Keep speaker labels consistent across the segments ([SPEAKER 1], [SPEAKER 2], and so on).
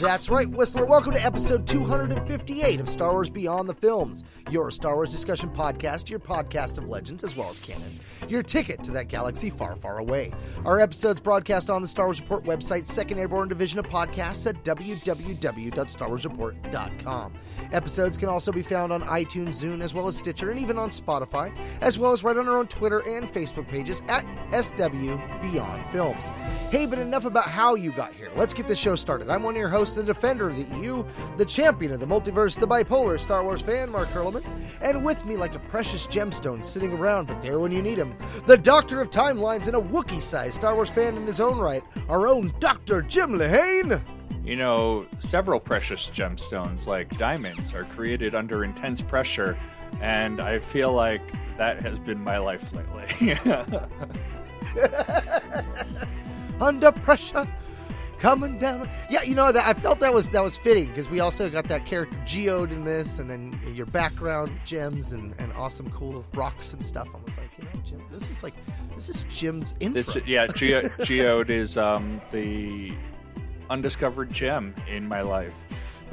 [SPEAKER 1] That's right, Whistler. Welcome to episode 258 of Star Wars Beyond the Films, your Star Wars discussion podcast, your podcast of legends as well as canon, your ticket to that galaxy far, far away. Our episodes broadcast on the Star Wars Report website, Second Airborne Division of Podcasts at www.starwarsreport.com. Episodes can also be found on iTunes, Zune, as well as Stitcher, and even on Spotify, as well as right on our own Twitter and Facebook pages at SW Beyond Films. Hey, but enough about how you got here. Let's get this show started. I'm one of your hosts, the defender of the EU, the champion of the multiverse, the bipolar Star Wars fan, Mark Hurlman, and with me, like a precious gemstone sitting around, but there when you need him, the doctor of timelines and a Wookiee-sized Star Wars fan in his own right, our own Dr. Jim Lehane.
[SPEAKER 2] You know, several precious gemstones like diamonds are created under intense pressure, and I feel like that has been my life lately.
[SPEAKER 1] under pressure coming down. Yeah you know that i felt that was that was fitting because we also got that character geode in this and then your background gems and, and awesome cool rocks and stuff. I was like you know jim this is like this is jim's intro.
[SPEAKER 2] This, yeah, Geo- Geode is um, the undiscovered gem in my life.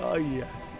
[SPEAKER 1] oh yes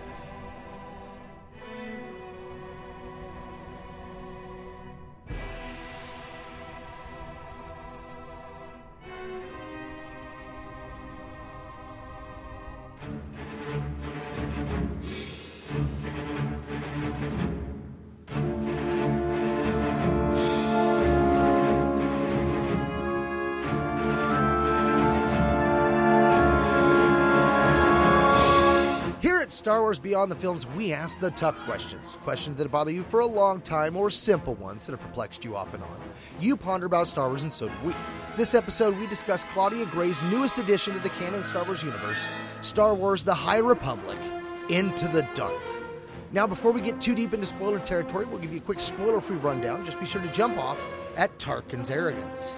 [SPEAKER 1] Star Wars Beyond the Films, we ask the tough questions. Questions that have bothered you for a long time, or simple ones that have perplexed you off and on. You ponder about Star Wars, and so do we. This episode, we discuss Claudia Gray's newest addition to the canon Star Wars universe Star Wars The High Republic Into the Dark. Now, before we get too deep into spoiler territory, we'll give you a quick spoiler free rundown. Just be sure to jump off at Tarkin's arrogance.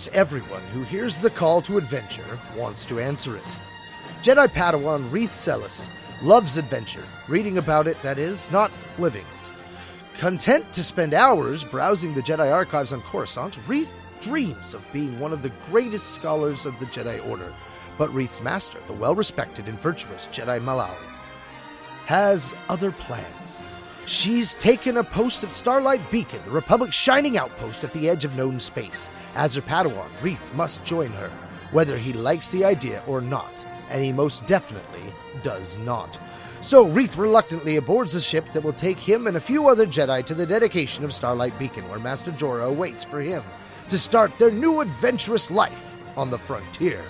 [SPEAKER 1] Not everyone who hears the call to adventure wants to answer it. Jedi Padawan Reath Silas loves adventure, reading about it, that is, not living it. Content to spend hours browsing the Jedi archives on Coruscant, Reath dreams of being one of the greatest scholars of the Jedi Order. But Reath's master, the well respected and virtuous Jedi Malawi, has other plans. She's taken a post at Starlight Beacon, the Republic's shining outpost at the edge of known space. As her Padawan, Reath must join her, whether he likes the idea or not, and he most definitely does not. So Reath reluctantly aboards the ship that will take him and a few other Jedi to the dedication of Starlight Beacon, where Master Jora awaits for him to start their new adventurous life on the frontier.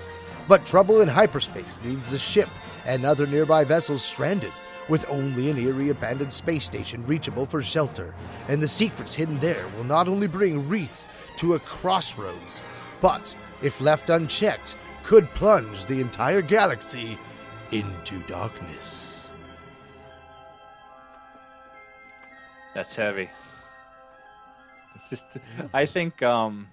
[SPEAKER 1] But trouble in hyperspace leaves the ship and other nearby vessels stranded, with only an eerie abandoned space station reachable for shelter. And the secrets hidden there will not only bring Reath to a crossroads, but, if left unchecked, could plunge the entire galaxy into darkness.
[SPEAKER 2] That's heavy. I think um,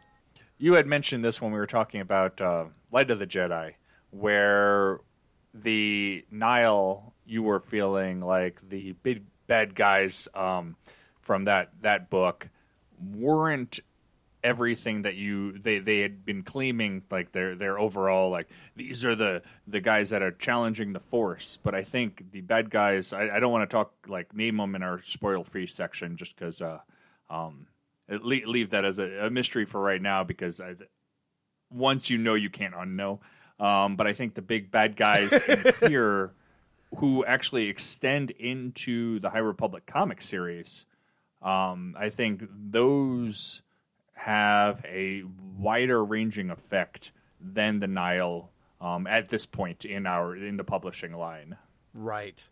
[SPEAKER 2] you had mentioned this when we were talking about uh, Light of the Jedi, where the Nihil you were feeling like the big bad guys um, from that that book weren't everything that you they they had been claiming like their their overall like these are the the guys that are challenging the force. But i think the bad guys i, I don't want to talk like name them in our spoil free section just because uh um leave, leave that as a, a mystery for right now because I, once you know you can't unknow. Um, but I think the big bad guys in here who actually extend into the High Republic comic series, um, I think those have a wider ranging effect than the Nihil um, at this point in our in the publishing line.
[SPEAKER 1] Right.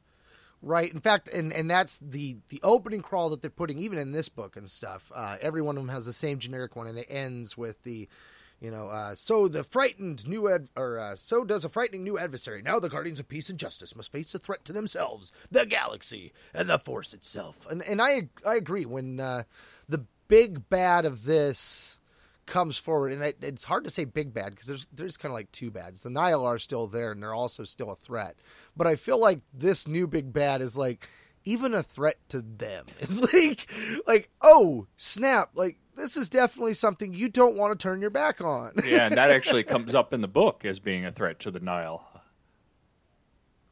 [SPEAKER 1] Right. In fact, and, and that's the, the opening crawl that they're putting even in this book and stuff. Uh, every one of them has the same generic one, and it ends with the, you know, uh, so the frightened new ad, or uh, so does a frightening new adversary. Now the guardians of peace and justice must face a threat to themselves, the galaxy, and the force itself. And and I I agree when uh, the big bad of this comes forward, and it, it's hard to say big bad because there's there's kind of like two bads. The Nihil are still there, and they're also still a threat. But I feel like this new big bad is like even a threat to them. It's like like oh snap! Like this is definitely something you don't want to turn your back on.
[SPEAKER 2] Yeah, and that actually comes up in the book as being a threat to the Nihil.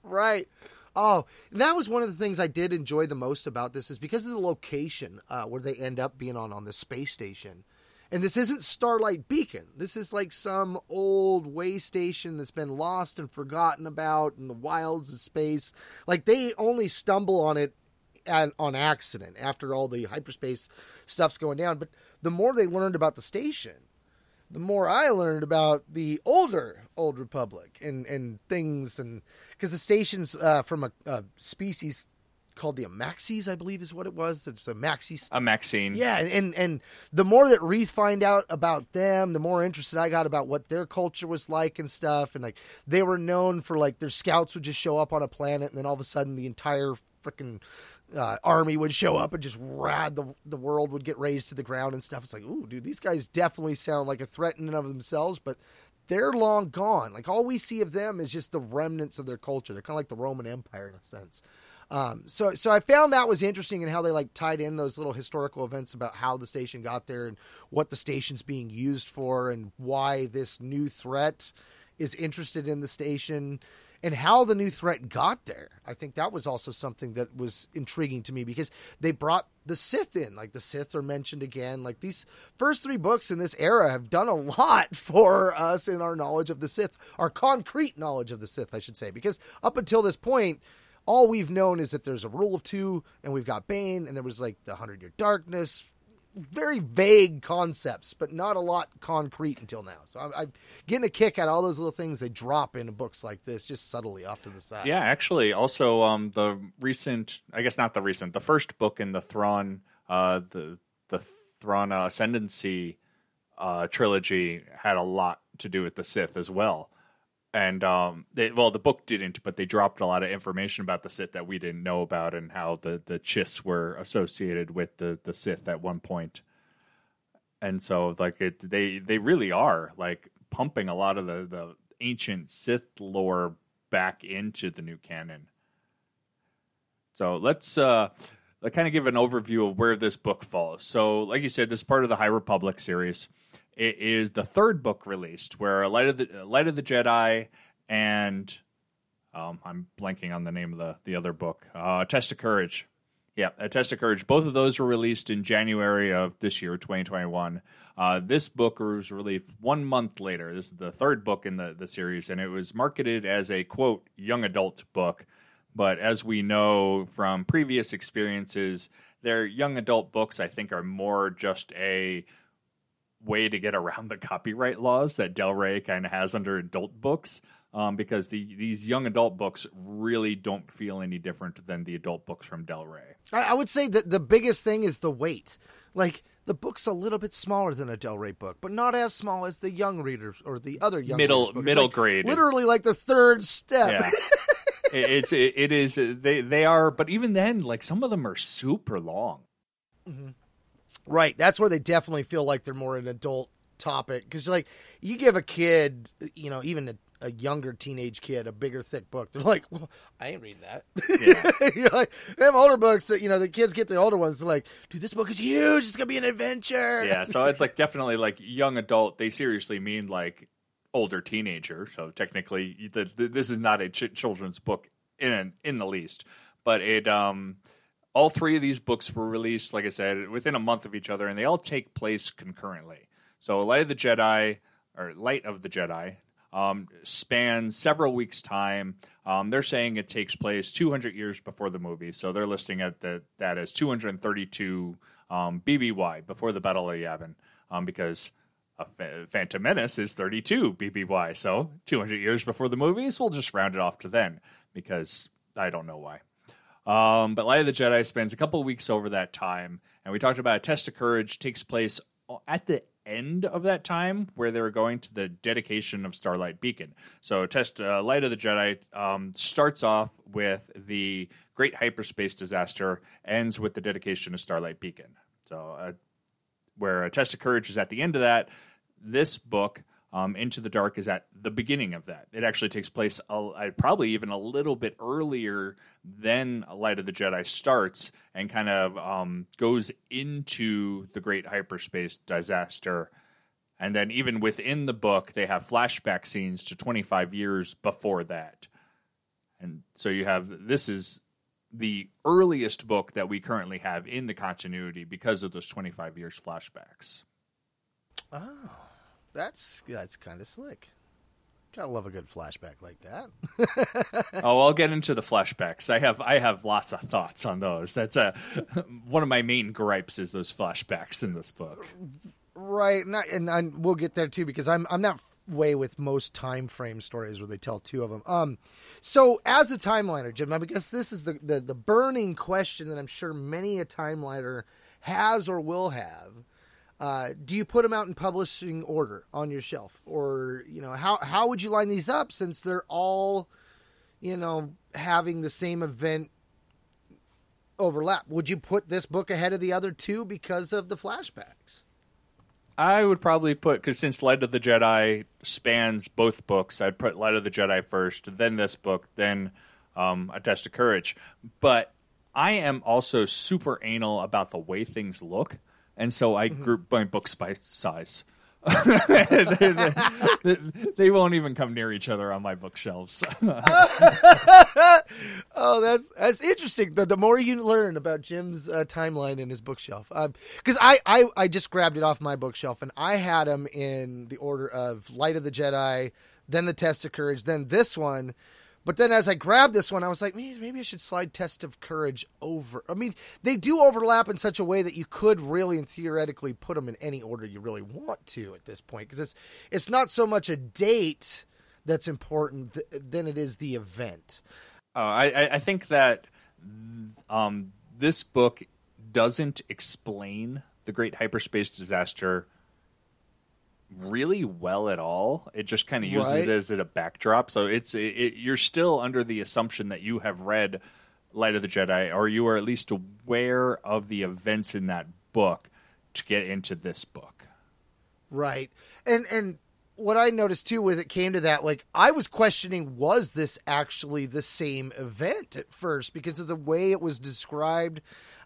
[SPEAKER 1] right. Oh, that was one of the things I did enjoy the most about this is because of the location uh, where they end up being on on the space station. And this isn't Starlight Beacon. This is like some old way station that's been lost and forgotten about in the wilds of space. Like they only stumble on it on accident after all the hyperspace stuff's going down. But the more they learned about the station, the more I learned about the older Old Republic and, and things. And because the station's uh, from a, a species called the Amaxes, I believe is what it was. It's a Maxis
[SPEAKER 2] Amaxine.
[SPEAKER 1] yeah, and and the more that Reath find out about them, the more interested I got about what their culture was like and stuff. And like they were known for like their scouts would just show up on a planet, and then all of a sudden the entire freaking uh, army would show up and just rad the the world would get razed to the ground and stuff. It's like, ooh, dude, these guys definitely sound like a threat in and of themselves, but. They're long gone. Like all we see of them is just the remnants of their culture. They're kind of like the Roman Empire in a sense. Um, so so I found that was interesting in how they like tied in those little historical events about how the station got there and what the station's being used for and why this new threat is interested in the station and how the new threat got there. I think that was also something that was intriguing to me because they brought the Sith in. Like the Sith are mentioned again. Like these first three books in this era have done a lot for us in our knowledge of the Sith, our concrete knowledge of the Sith, I should say, because up until this point, all we've known is that there's a rule of two, and we've got Bane, and there was like the Hundred Year Darkness. Very vague concepts, but not a lot concrete until now. So I'm, I'm getting a kick out of all those little things they drop into books like this, just subtly off to the side.
[SPEAKER 2] Yeah, actually, also um, the recent, I guess not the recent, the first book in the Thrawn, uh, the the Thrawn Ascendancy uh, trilogy had a lot to do with the Sith as well. And um, they, well, the book didn't, but they dropped a lot of information about the Sith that we didn't know about, and how the the Chiss were associated with the the Sith at one point. And so, like, it, they they really are like pumping a lot of the the ancient Sith lore back into the new canon. So let's uh, kind of give an overview of where this book falls. So, like you said, this is part of the High Republic series. It is the third book released, where Light of the Light of the Jedi and um, I'm blanking on the name of the the other book, uh, Test of Courage. Yeah, A Test of Courage. Both of those were released in January of this year, 2021. Uh, this book was released one month later. This is the third book in the, the series, and it was marketed as a quote young adult book. But as we know from previous experiences, their young adult books, I think, are more just a way to get around the copyright laws that Del Rey kind of has under adult books. Um, because the, these young adult books really don't feel any different than the adult books from Del Rey.
[SPEAKER 1] I, I would say that the biggest thing is the weight. Like the book's a little bit smaller than a Del Rey book, but not as small as the young readers or the other young
[SPEAKER 2] Middle-. Middle
[SPEAKER 1] like
[SPEAKER 2] grade.
[SPEAKER 1] literally like the third step.
[SPEAKER 2] Yeah. It- it's it, it is they they are but even then like some of them are super long
[SPEAKER 1] Right. That's where they definitely feel like they're more an adult topic because like you give a kid, you know, even a, a younger teenage kid a bigger thick book, they're like, well, I ain't reading that.
[SPEAKER 2] Yeah.
[SPEAKER 1] You're like, them older books that you know the kids get the older ones. They're like, dude, this book is huge. It's gonna be an adventure.
[SPEAKER 2] yeah so it's like definitely like young adult they seriously mean like older teenager so technically the, the, this is not a ch- children's book in in the least but it um all three of these books were released like i said within a month of each other and they all take place concurrently so light of the jedi or light of the jedi um, spans several weeks' time. Um, they're saying it takes place 200 years before the movie, so they're listing it that that as 232 um, BBY before the Battle of Yavin, um, because Phantom Menace is 32 BBY. So 200 years before the movies, we'll just round it off to then because I don't know why. Um, but Light of the Jedi spends a couple weeks over that time, and we talked about a test of courage takes place at the end of that time where they were going to the dedication of Starlight Beacon. So, test uh, Light of the Jedi um, starts off with the Great Hyperspace Disaster, ends with the dedication of Starlight Beacon. So, uh, where a test of courage is at the end of that, this book um, Into the Dark is at the beginning of that. It actually takes place a, probably even a little bit earlier than Light of the Jedi starts and kind of um, goes into the Great Hyperspace Disaster. And then, even within the book, they have flashback scenes to 25 years before that. And so you have this is the earliest book that we currently have in the continuity because of those 25 years flashbacks.
[SPEAKER 1] Oh, that's that's kind of slick. Gotta love a good flashback like that.
[SPEAKER 2] oh, I'll get into the flashbacks. I have I have lots of thoughts on those. That's a one of my main gripes is those flashbacks in this book.
[SPEAKER 1] Right, and, I, and I, we'll get there too because I'm I'm not way with most time frame stories where they tell two of them. Um, so as a timeliner, Jim, I guess this is the, the the burning question that I'm sure many a timeliner has or will have uh, do you put them out in publishing order on your shelf, or you know how how would you line these up since they're all, you know, having the same event overlap? Would you put this book ahead of the other two because of the flashbacks?
[SPEAKER 2] I would probably put because since Light of the Jedi spans both books, I'd put Light of the Jedi first, then this book, then um, A Test of Courage. But I am also super anal about the way things look and so I mm-hmm. group my books by size. they, they, they, won't even come near each other on my bookshelves.
[SPEAKER 1] oh, that's that's interesting. The, the more you learn about Jim's uh, timeline in his bookshelf, because um, I, I I just grabbed it off my bookshelf and I had them in the order of Light of the Jedi, then the Test of Courage, then this one, but then as I grabbed this one, I was like, maybe I should slide Test of Courage over. I mean, they do overlap in such a way that you could really and theoretically put them in any order you really want to at this point because it's it's not so much a date that's important th- than it is the event.
[SPEAKER 2] Uh, I, I think that um, this book doesn't explain the Great Hyperspace Disaster really well at all. It just kind of uses right. it as a backdrop. So it's it, it, you're still under the assumption that you have read Light of the Jedi, or you are at least aware of the events in that book to get into this book.
[SPEAKER 1] Right, and and what I noticed too was it came to that, like I was questioning, was this actually the same event at first because of the way it was described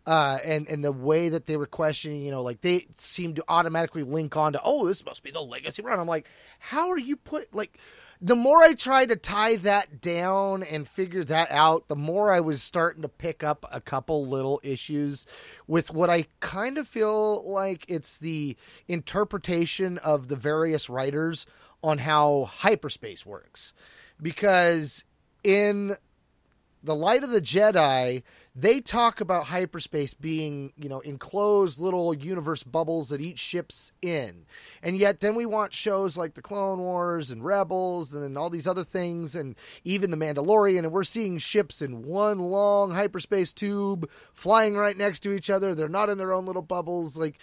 [SPEAKER 1] uh, and and the way that they were questioning, you know, like they seemed to automatically link on to, oh, this must be the legacy run. I'm like, how are you put like? The more I tried to tie that down and figure that out, the more I was starting to pick up a couple little issues with what I kind of feel like it's the interpretation of the various writers on how hyperspace works. Because in the light of the Jedi, they talk about hyperspace being, you know, enclosed little universe bubbles that each ship's in. And yet then we want shows like the Clone Wars and Rebels and all these other things and even the Mandalorian and we're seeing ships in one long hyperspace tube flying right next to each other. They're not in their own little bubbles like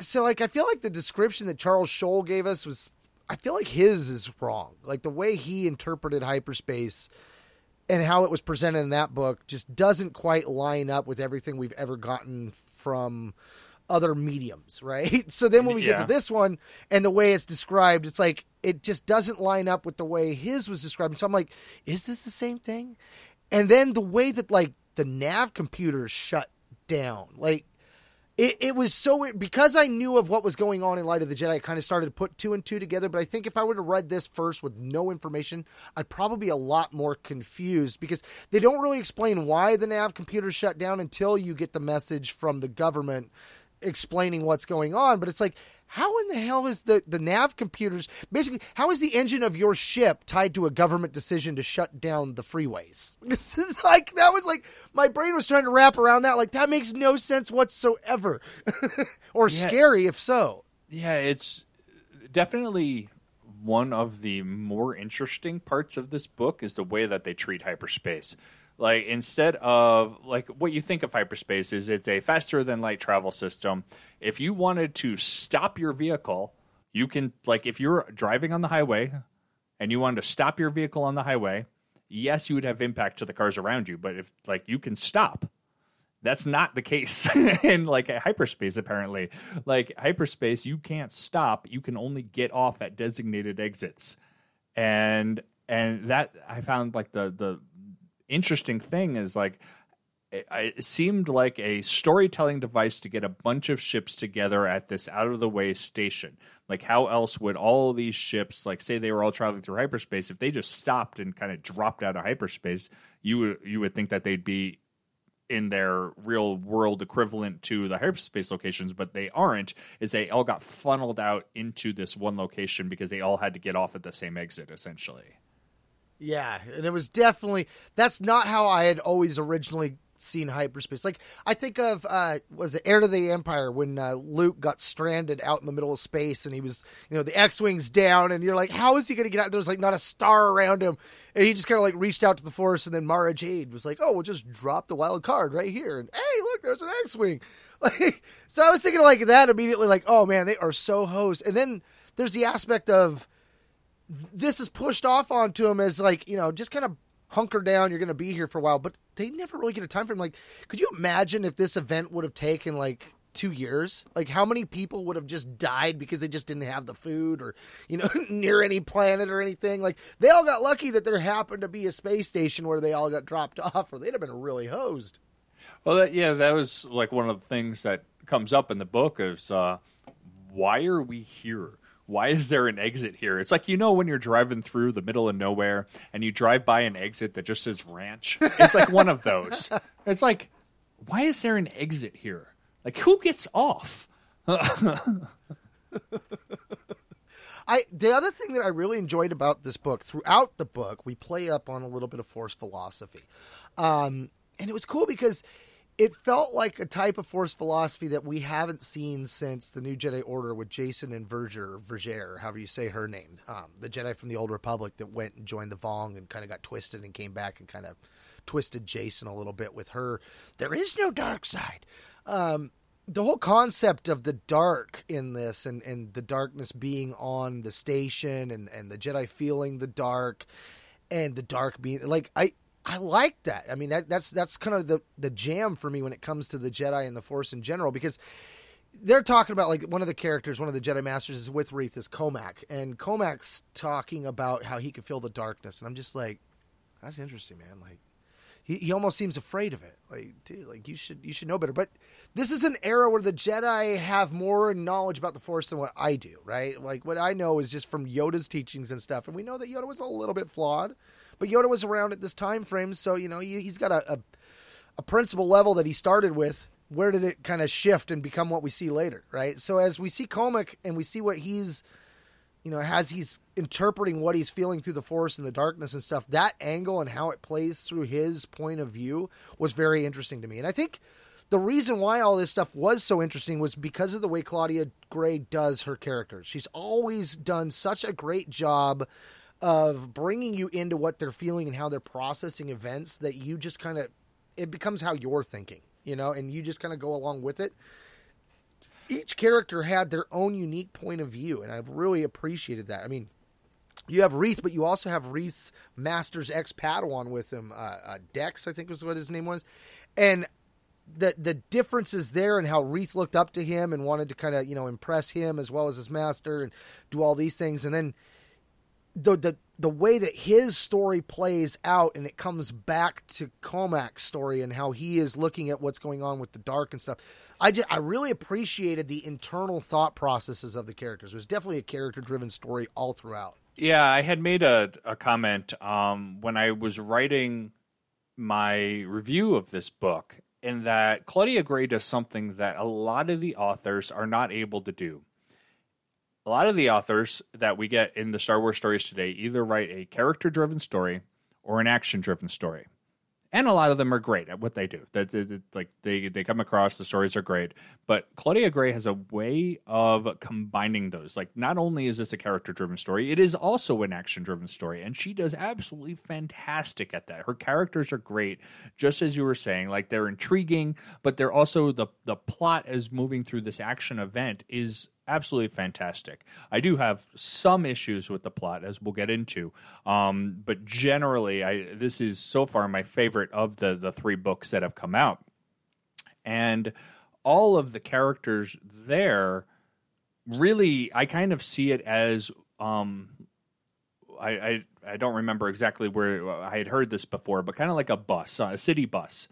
[SPEAKER 1] so like I feel like the description that Charles Soule gave us was I feel like his is wrong. Like the way he interpreted hyperspace and how it was presented in that book just doesn't quite line up with everything we've ever gotten from other mediums, right? So then when we yeah. get to this one and the way it's described, it's like it just doesn't line up with the way his was described. So I'm like, is this the same thing? And then the way that like the nav computers shut down, like it, it was so weird because I knew of what was going on in Light of the Jedi. I kind of started to put two and two together. But I think if I were to read this first with no information, I'd probably be a lot more confused because they don't really explain why the nav computer shut down until you get the message from the government explaining what's going on. But it's like, how in the hell is the, the nav computers basically how is the engine of your ship tied to a government decision to shut down the freeways like that was like my brain was trying to wrap around that like that makes no sense whatsoever or
[SPEAKER 2] Yeah.
[SPEAKER 1] scary if so
[SPEAKER 2] Yeah, it's definitely one of the more interesting parts of this book is the way that they treat hyperspace. Like instead of like what you think of hyperspace is it's a faster than light travel system. If you wanted to stop your vehicle, you can like if you're driving on the highway and you wanted to stop your vehicle on the highway, yes, you would have impact to the cars around you, but if like you can stop that's not the case in like hyperspace apparently like hyperspace you can't stop you can only get off at designated exits and and that i found like the the interesting thing is like it, seemed like a storytelling device to get a bunch of ships together at this out of the way station like how else would all these ships like say they were all traveling through hyperspace if they just stopped and kind of dropped out of hyperspace you would you would think that they'd be in their real world equivalent to the hyperspace locations, but they aren't, is they all got funneled out into this one location because they all had to get off at the same exit, essentially.
[SPEAKER 1] Yeah, and it was definitely that's not how I had always originally seen hyperspace. Like I think of uh was the Heir to the Empire when uh, Luke got stranded out in the middle of space and he was you know the X-wings down and you're like how is he going to get out there's like not a star around him and he just kind of like reached out to the force and then Mara Jade was like oh we'll just drop the wild card right here and hey look there's an X-wing. Like so I was thinking like that immediately like oh man they are so host and then there's the aspect of this is pushed off onto him as like you know just kind of hunker down you're going to be here for a while but they never really get a time frame. Like could you imagine if this event would have taken like two years? Like how many people would have just died because they just didn't have the food or you know near any planet or anything? Like they all got lucky that there happened to be a space station where they all got dropped off or they'd have been really hosed.
[SPEAKER 2] Well, that, yeah, that was like one of the things that comes up in the book is uh, why are we here? Why is there an exit here? It's like you know when you're driving through the middle of nowhere and you drive by an exit that just says ranch. It's like one of those. It's like why is there an exit here? Like who gets off?
[SPEAKER 1] I the other thing that I really enjoyed about this book throughout the book, we play up on a little bit of force philosophy, um, and it was cool because it felt like a type of force philosophy that we haven't seen since the New Jedi Order with Jacen and Vergere, Vergere, however you say her name, um, the Jedi from the Old Republic that went and joined the Vong and kind of got twisted and came back and kind of twisted Jacen a little bit with her. There is no dark side. Um, the whole concept of the dark in this and, and the darkness being on the station and, and the Jedi feeling the dark and the dark being like I I like that. I mean that that's that's kind of the the jam for me when it comes to the Jedi and the Force in general because they're talking about like one of the characters, one of the Jedi Masters is with Reath is Cohmac, and Cohmac's talking about how he could feel the darkness, and I'm just like, that's interesting, man. Like he, he almost seems afraid of it. Like, dude, like you should you should know better. But this is an era where the Jedi have more knowledge about the Force than what I do, right? Like what I know is just from Yoda's teachings and stuff, and we know that Yoda was a little bit flawed, but Yoda was around at this time frame, so you know he, he's got a, a a principal level that he started with. Where did it kind of shift and become what we see later, right? So as we see Cohmac and we see what he's you know, as he's interpreting what he's feeling through the forest and the darkness and stuff, that angle and how it plays through his point of view was very interesting to me. And I think the reason why all this stuff was so interesting was because of the way Claudia Gray does her characters. She's always done such a great job of bringing you into what they're feeling and how they're processing events that you just kind of it becomes how you're thinking, you know, and you just kind of go along with it. Each character had their own unique point of view, and I've really appreciated that. I mean, you have Reath, but you also have Reath's Master's ex Padawan with him, uh, uh, Dez, I think was what his name was, and the the differences there and how Reath looked up to him and wanted to kind of you know impress him as well as his master and do all these things, and then the the the way that his story plays out and it comes back to Cohmac's story and how he is looking at what's going on with the dark and stuff. I just, I really appreciated the internal thought processes of the characters. It was definitely a character driven story all throughout.
[SPEAKER 2] Yeah, I had made a, a comment um, when I was writing my review of this book, in that Claudia Gray does something that a lot of the authors are not able to do. A lot of the authors that we get in the Star Wars stories today either write a character driven story or an action driven story. And a lot of them are great at what they do. That, like they they come across the stories are great, but Claudia Gray has a way of combining those. Like not only is this a character driven story, it is also an action driven story, and she does absolutely fantastic at that. Her characters are great, just as you were saying. Like they're intriguing, but they're also the the plot as moving through this action event is absolutely fantastic. I do have some issues with the plot, as we'll get into, um, but generally, I this is so far my favorite of the the three books that have come out, and all of the characters there really, I kind of see it as um, I, I I don't remember exactly where I had heard this before, but kind of like a bus, a city bus,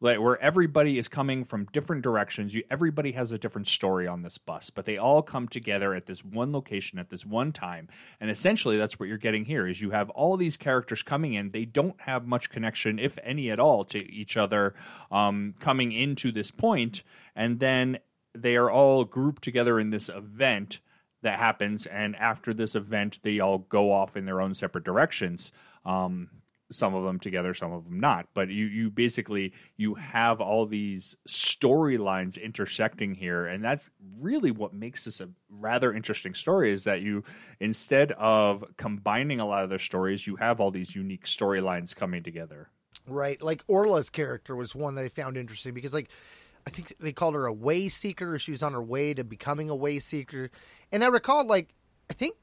[SPEAKER 2] like where everybody is coming from different directions. You everybody has a different story on this bus, but they all come together at this one location at this one time. And essentially, that's what you're getting here: is you have all these characters coming in. They don't have much connection, if any at all, to each other um, coming into this point, and then they are all grouped together in this event that happens and after this event they all go off in their own separate directions um, some of them together some of them not but you you basically you have all these storylines intersecting here and that's really what makes this a rather interesting story is that you instead of combining a lot of their stories you have all these unique storylines coming together
[SPEAKER 1] Right. Like Orla's character was one that I found interesting because like I think they called her a way seeker. She was on her way to becoming a way seeker. And I recall like I think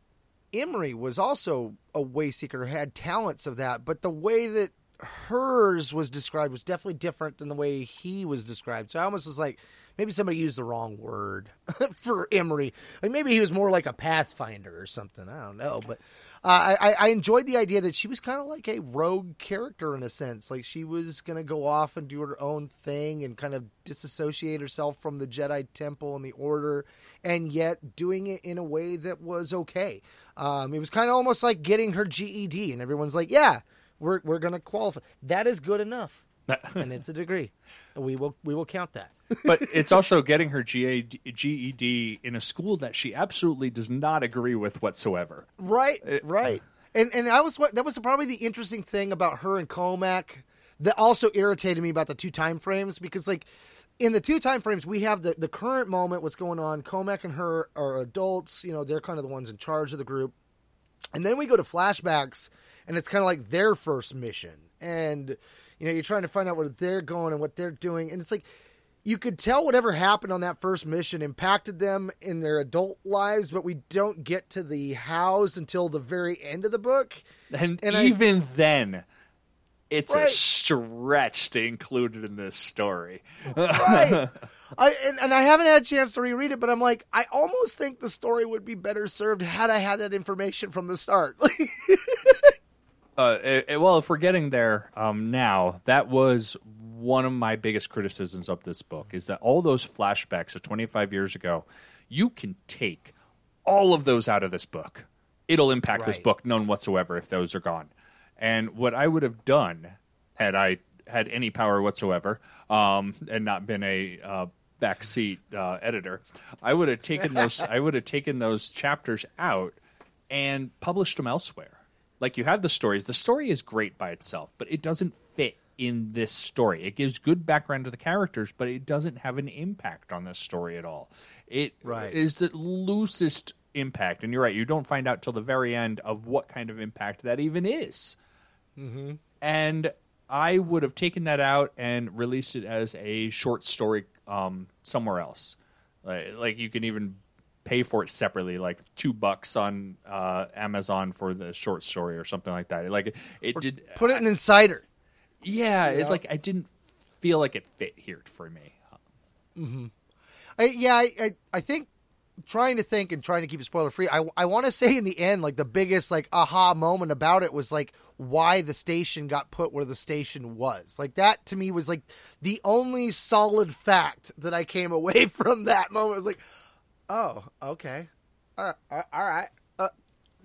[SPEAKER 1] Emery was also a way seeker, had talents of that, but the way that hers was described was definitely different than the way he was described. So I almost was like maybe somebody used the wrong word for Emery. Like maybe he was more like a pathfinder or something. I don't know, but uh, I, I enjoyed the idea that she was kind of like a rogue character in a sense. Like she was going to go off and do her own thing and kind of disassociate herself from the Jedi Temple and the Order, and yet doing it in a way that was okay. Um, it was kind of almost like getting her GED, and everyone's like, "Yeah, we're we're going to qualify. That is good enough." and it's a degree. We will we will count that.
[SPEAKER 2] but it's also getting her GAD, GED in a school that she absolutely does not agree with whatsoever.
[SPEAKER 1] Right, right. And and I was what that was probably the interesting thing about her and Cohmac that also irritated me about the two time frames because like in the two time frames we have the the current moment what's going on Cohmac and her are adults you know they're kind of the ones in charge of the group and then we go to flashbacks and it's kind of like their first mission and you know you're trying to find out where they're going and what they're doing and it's like you could tell whatever happened on that first mission impacted them in their adult lives, but we don't get to the hows until the very end of the book.
[SPEAKER 2] And,
[SPEAKER 1] And I-
[SPEAKER 2] even then, it's a
[SPEAKER 1] Right.
[SPEAKER 2] stretch to include it in this story.
[SPEAKER 1] Right. I and, and I haven't had a chance to reread it, but I'm like, I almost think the story would be better served had I had that information from the start.
[SPEAKER 2] Uh, eh, eh, well, if we're getting there um, now, that was one of my biggest criticisms of this book is that all those flashbacks of 25 years ago, you can take all of those out of this book. It'll impact this book none whatsoever if those are gone. And what I would have done had I had any power whatsoever um, and not been a uh, backseat uh, editor, I would have taken those. I would have taken those chapters out and published them elsewhere. Like you have the stories. The story is great by itself, but it doesn't fit in this story. It gives good background to the characters, but it doesn't have an impact on this story at all. It is
[SPEAKER 1] Right.
[SPEAKER 2] the loosest impact, and you're right. You don't find out till the very end of what kind of impact that even is. Mm-hmm. And I would have taken that out and released it as a short story um, somewhere else. Like, like you can even pay for it separately, like two bucks on uh, Amazon for the short story or something like that. Like it did.
[SPEAKER 1] Put it in Insider.
[SPEAKER 2] Yeah, it like I didn't feel like it fit here for me.
[SPEAKER 1] I, yeah, I, I, I think trying to think and trying to keep it spoiler free. I, I want to say in the end, like the biggest like aha moment about it was like why the station got put where the station was. Like that to me was like the only solid fact that I came away from that moment. I was like, oh, okay, uh, uh, all right. Uh,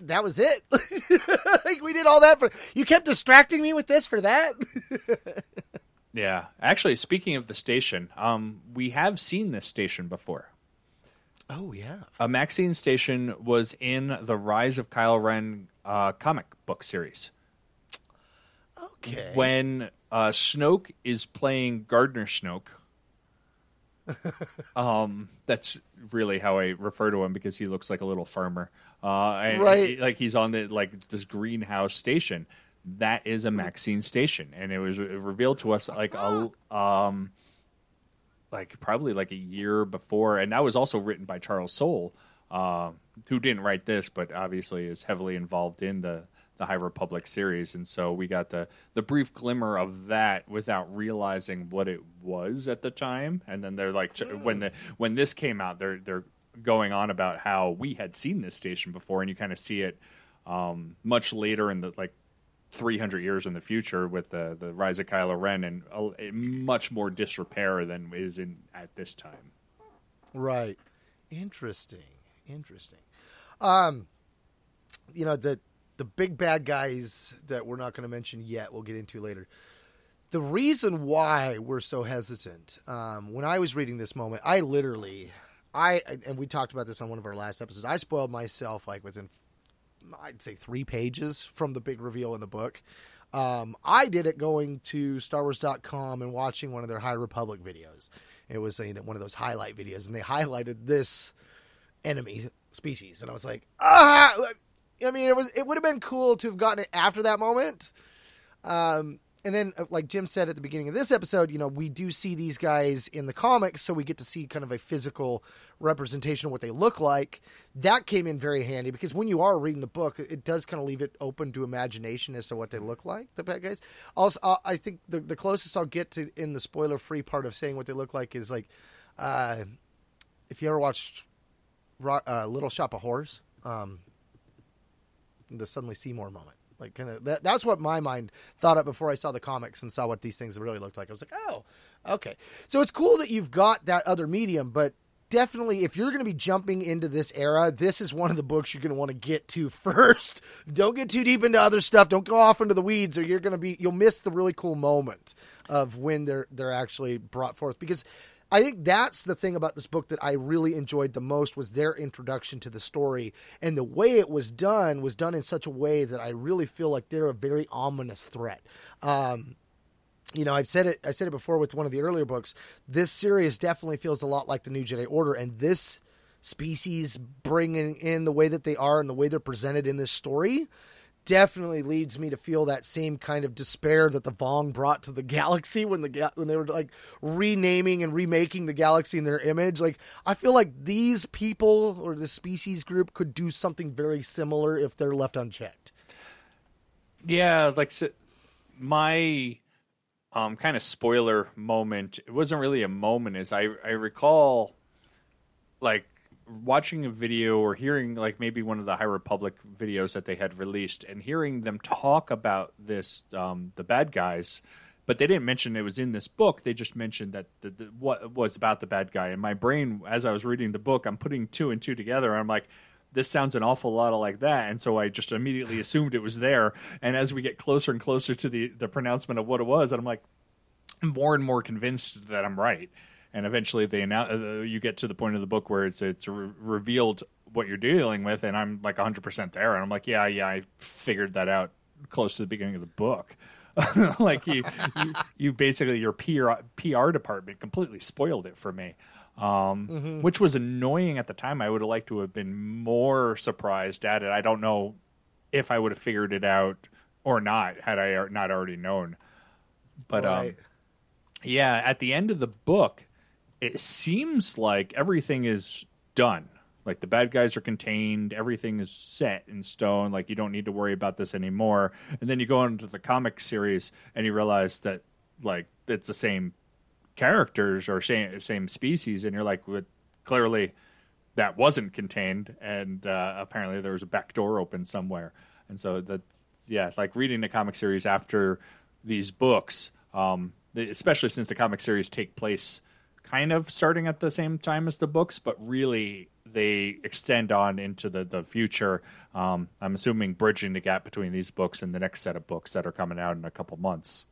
[SPEAKER 1] that was it. like we did all that for you. Kept distracting me with this for that.
[SPEAKER 2] Yeah, actually, speaking of the station, um, we have seen this station before.
[SPEAKER 1] Oh yeah.
[SPEAKER 2] Amaxine Station was in the Rise of Kylo Ren uh, comic book series.
[SPEAKER 1] Okay.
[SPEAKER 2] When uh, Snoke is playing Gardner Snoke, um, that's really how I refer to him because he looks like a little farmer. Uh, and
[SPEAKER 1] Right.
[SPEAKER 2] he- like he's on the like this greenhouse station. That is Amaxine station, and it was revealed to us like a um, like probably like a year before, and that was also written by Charles Soule, uh, who didn't write this, but obviously is heavily involved in the the High Republic series, and so we got the the brief glimmer of that without realizing what it was at the time, and then they're like when the when this came out, they're they're going on about how we had seen this station before, and you kind of see it um, much later in the like 300 years in the future with the the rise of Kylo Ren and a much more disrepair than is in at this time.
[SPEAKER 1] Right. Interesting. Interesting. Um, you know the the big bad guys that we're not going to mention yet. We'll get into later. The reason why we're so hesitant. Um, when I was reading this moment, I literally, I and we talked about this on one of our last episodes. I spoiled myself like within, I'd say three pages from the big reveal in the book. Um, I did it going to StarWars.com and watching one of their High Republic videos. It was you know, one of those highlight videos, and they highlighted this enemy species, and I was like, ah. I mean, it was it would have been cool to have gotten it after that moment. Um, and then, uh, like Jim said at the beginning of this episode, you know, we do see these guys in the comics, so we get to see kind of a physical representation of what they look like. That came in very handy because when you are reading the book, it does kind of leave it open to imagination as to what they look like, the bad guys. Also, uh, I think the, the closest I'll get to in the spoiler free part of saying what they look like is like, uh, if you ever watched uh, Little Shop of Horrors, um, the suddenly Seymour moment. Like kind of that, that's what my mind thought up before I saw the comics and saw what these things really looked like. I was like, oh, okay. So it's cool that you've got that other medium, but definitely if you're going to be jumping into this era, this is one of the books you're going to want to get to first. Don't get too deep into other stuff. Don't go off into the weeds, or you're going to be you'll miss the really cool moment of when they're they're actually brought forth because. I think that's the thing about this book that I really enjoyed the most was their introduction to the story and the way it was done was done in such a way that I really feel like they're a very ominous threat. Um, you know, I've said it. I said it before with one of the earlier books. This series definitely feels a lot like the New Jedi Order, and this species bringing in the way that they are and the way they're presented in this story definitely leads me to feel that same kind of despair that the Vong brought to the galaxy when the ga- when they were like renaming and remaking the galaxy in their image. Like I feel like these people or the species group could do something very similar if they're left unchecked.
[SPEAKER 2] Yeah, like so my um, kind of spoiler moment. It wasn't really a moment. Is I I recall like watching a video or hearing like maybe one of the High Republic videos that they had released and hearing them talk about this um, the bad guys. But they didn't mention it was in this book. They just mentioned that the, the, what was about the bad guy. And my brain, as I was reading the book, I'm putting two and two together. And I'm like, this sounds an awful lot like that. And so I just immediately assumed it was there. And as we get closer and closer to the, the pronouncement of what it was, I'm like, more and more convinced that I'm right. And eventually, they announce, uh, you get to the point of the book where it's it's re- revealed what you're dealing with, and I'm like 100 percent there, and I'm like, yeah, yeah, I figured that out close to the beginning of the book. like you, you, you basically your PR PR department completely spoiled it for me, um, which was annoying at the time. I would have liked to have been more surprised at it. I don't know if I would have figured it out or not had I not already known. But um, yeah, at the end of the book, it seems like everything is done. Like the bad guys are contained, everything is set in stone. Like you don't need to worry about this anymore. And then you go into the comic series and you realize that like it's the same characters or same same species, and you're like, well, clearly that wasn't contained, and uh, apparently there was a back door open somewhere. And so that yeah, like reading the comic series after these books, um, especially since the comic series take place kind of starting at the same time as the books, but really they extend on into the the future. Um, I'm assuming bridging the gap between these books and the next set of books that are coming out in a couple months.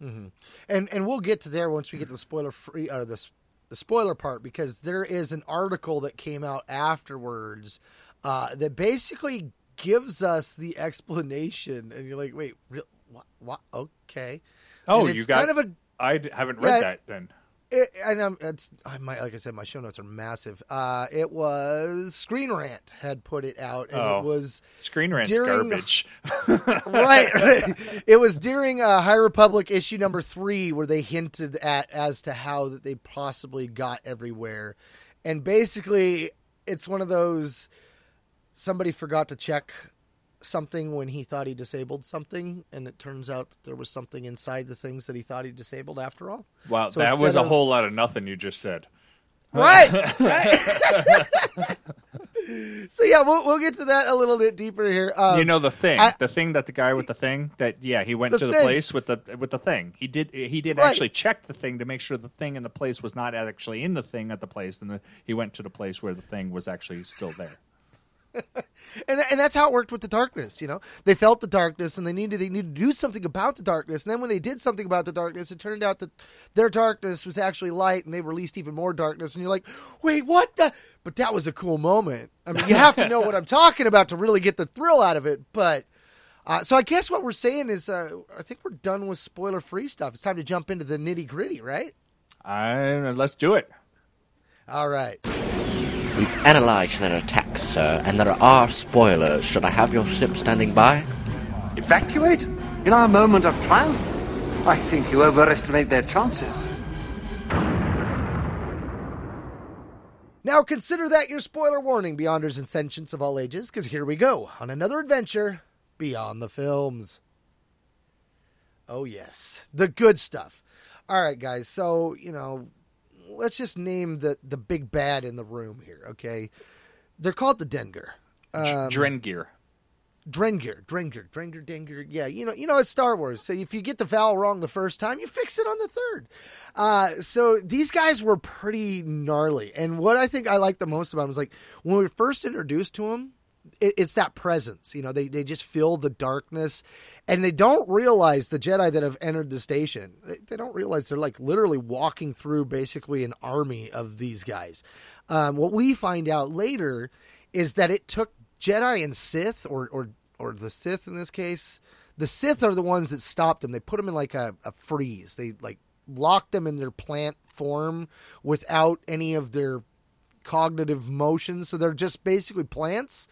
[SPEAKER 1] and and we'll get to there once we get to the spoiler free or this the spoiler part because there is an article that came out afterwards uh, that basically gives us the explanation, and you're like, wait, real, what? what? Okay.
[SPEAKER 2] Oh,
[SPEAKER 1] And it's
[SPEAKER 2] you got.
[SPEAKER 1] kind of a
[SPEAKER 2] I haven't read
[SPEAKER 1] Yeah.
[SPEAKER 2] that then.
[SPEAKER 1] It, and I'm, it's, I might, like I said, my show notes are massive. Uh, it was Screen Rant had put it out, and
[SPEAKER 2] Oh.
[SPEAKER 1] it was
[SPEAKER 2] Screen Rant's
[SPEAKER 1] During-
[SPEAKER 2] garbage.
[SPEAKER 1] right, right. It was during uh, High Republic issue number three where they hinted at as to how that they possibly got everywhere, and basically, it's one of those somebody forgot to check something when he thought he disabled something, and it turns out there was something inside the things that he thought he disabled after all.
[SPEAKER 2] Wow,
[SPEAKER 1] So
[SPEAKER 2] that was a
[SPEAKER 1] of-
[SPEAKER 2] whole lot of nothing you just said.
[SPEAKER 1] Right, right. so yeah, we'll we'll get to that a little bit deeper here. Um,
[SPEAKER 2] you know the thing,
[SPEAKER 1] I-
[SPEAKER 2] the thing that the guy with the thing that yeah, he went
[SPEAKER 1] The
[SPEAKER 2] to the
[SPEAKER 1] thing.
[SPEAKER 2] place with the with the thing. He did he did
[SPEAKER 1] Right.
[SPEAKER 2] actually check the thing to make sure the thing in the place was not actually in the thing at the place, and the, he went to the place where the thing was actually still there.
[SPEAKER 1] And and that's how it worked with the darkness. You know, they felt the darkness, and they needed they needed to do something about the darkness. And then when they did something about the darkness, it turned out that their darkness was actually light, and they released even more darkness. And you're like, wait, what the? But that was a cool moment. I mean, you have to know what I'm talking about to really get the thrill out of it. But uh, so I guess what we're saying is, uh, I think we're done with spoiler free stuff. It's time to jump into the nitty gritty, right?
[SPEAKER 2] I, let's do it.
[SPEAKER 1] All right.
[SPEAKER 3] We've analysed their attack, sir, and there are spoilers. Should I have your ship standing by?
[SPEAKER 4] Evacuate? In our moment of triumph? I think you overestimate their chances.
[SPEAKER 1] Now consider that your spoiler warning, Beyonders and Sentients of all ages, because here we go on another adventure beyond the films. Oh, yes, the good stuff. All right, guys, so, you know, let's just name the, the big bad in the room here, okay? They're called the Dengar. Um,
[SPEAKER 2] Drengir.
[SPEAKER 1] Drengir, Drengir, Drengir, Dengir. Yeah, you know, you know, it's Star Wars. So if you get the vowel wrong the first time, you fix it on the third. Uh, so these guys were pretty gnarly, and what I think I like the most about them is like when we were first introduced to them, it, it's that presence. You know, they they just feel the darkness, and they don't realize the Jedi that have entered the station. They, they don't realize they're like literally walking through basically an army of these guys. Um, what we find out later is that it took Jedi and Sith, or or or the Sith in this case, the Sith are the ones that stopped them. They put them in like a, a freeze. They like locked them in their plant form without any of their cognitive motions. So they're just basically plants.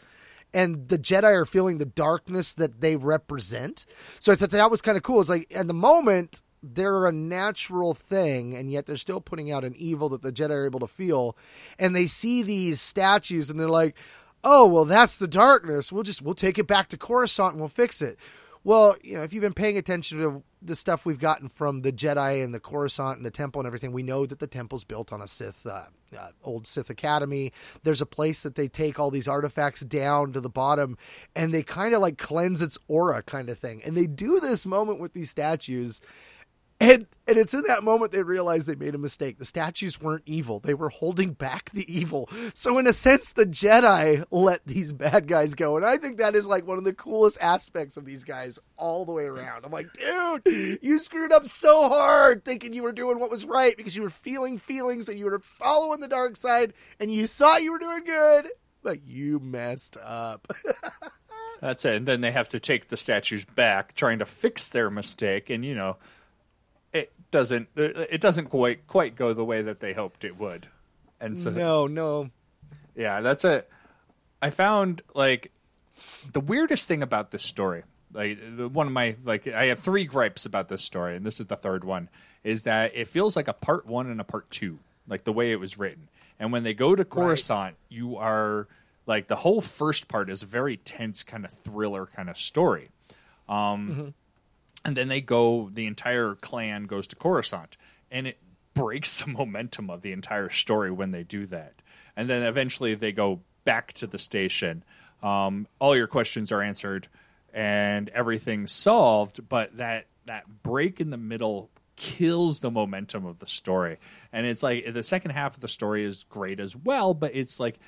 [SPEAKER 1] And the Jedi are feeling the darkness that they represent. So I thought that was kind of cool. It's like at the moment they're a natural thing, and yet they're still putting out an evil that the Jedi are able to feel. And they see these statues, and they're like, "Oh, well, that's the darkness. We'll just we'll take it back to Coruscant and we'll fix it." Well, you know, if you've been paying attention to the stuff we've gotten from the Jedi and the Coruscant and the temple and everything, we know that the temple's built on a Sith, uh, uh, old Sith academy. There's a place that they take all these artifacts down to the bottom and they kind of like cleanse its aura, kind of thing. And they do this moment with these statues. And and it's in that moment they realize they made a mistake. The statues weren't evil. They were holding back the evil. So in a sense the Jedi let these bad guys go. And I think that is like one of the coolest aspects of these guys all the way around. I'm like, dude, you screwed up so hard thinking you were doing what was right because you were feeling feelings and you were following the dark side and you thought you were doing good, but you messed up.
[SPEAKER 2] That's it. And then they have to take the statues back, trying to fix their mistake, and you know, doesn't. It doesn't quite quite go the way that they hoped it would. And so,
[SPEAKER 1] no, no.
[SPEAKER 2] yeah, that's a. I found like the weirdest thing about this story. Like the, one of my like, I have three gripes about this story, and this is the third one. Is that it feels like a part one and a part two, like the way it was written. And when they go to Coruscant, you are like the whole first part is a very tense kind of thriller kind of story. Um, And then they go, the entire clan goes to Coruscant, and it breaks the momentum of the entire story when they do that. And then eventually they go back to the station. Um, all your questions are answered, and everything's solved. But that that break in the middle kills the momentum of the story. And it's like the second half of the story is great as well, but it's like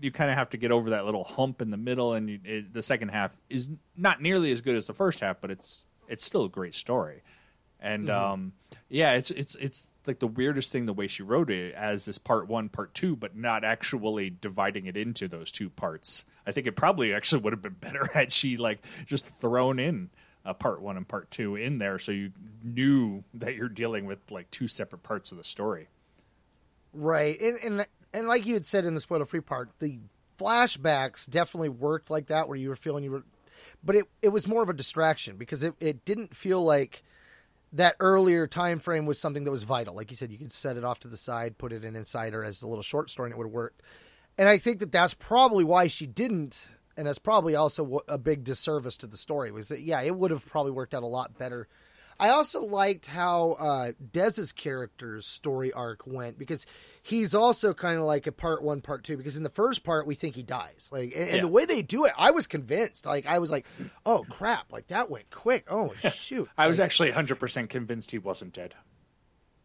[SPEAKER 2] you kind of have to get over that little hump in the middle, and you, it, the second half is not nearly as good as the first half, but it's it's still a great story. And
[SPEAKER 1] Mm-hmm.
[SPEAKER 2] um, yeah, it's it's it's like the weirdest thing the way she wrote it as this part one, part two, but not actually dividing it into those two parts. I think it probably actually would have been better had she like just thrown in a part one and part two in there, so you knew that you're dealing with like two separate parts of the story.
[SPEAKER 1] Right, and and and like you had said in the spoiler free part, the flashbacks definitely worked like that, where you were feeling you were, but it it was more of a distraction because it it didn't feel like that earlier time frame was something that was vital. Like you said, you could set it off to the side, put it in Insider as a little short story, and it would have worked. And I think that that's probably why she didn't, and that's probably also a big disservice to the story. Was that yeah, it would have probably worked out a lot better. I also liked how uh, Dez's character's story arc went because he's also kind of like a part one, part two. Because in the first part, we think he dies, like, and, and
[SPEAKER 2] Yeah.
[SPEAKER 1] the way they do it, I was convinced. Like, I was like, oh crap, like that went quick. Oh shoot,
[SPEAKER 2] I was
[SPEAKER 1] Like,
[SPEAKER 2] actually 100% convinced he wasn't dead.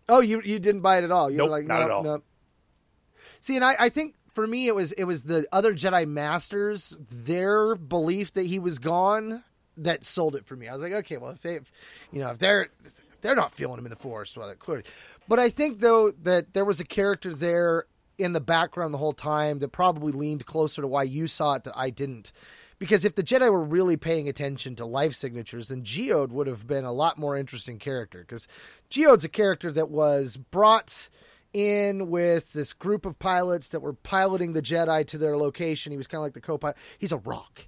[SPEAKER 1] Oh, you you didn't buy it at all. You
[SPEAKER 2] Nope,
[SPEAKER 1] were like,
[SPEAKER 2] not
[SPEAKER 1] no,
[SPEAKER 2] at all.
[SPEAKER 1] no. See, and I, I think for me it was it was the other Jedi Masters, their belief that he was gone that sold it for me. I was like, okay, well if they, you know, if they're if they're not feeling him in the Force, well, clearly. But I think though that there was a character there in the background the whole time that probably leaned closer to why you saw it that I didn't. Because if the Jedi were really paying attention to life signatures, then Geode would have been a lot more interesting character. Because Geode's a character that was brought in with this group of pilots that were piloting the Jedi to their location. He was kind of like the co-pilot. He's a rock,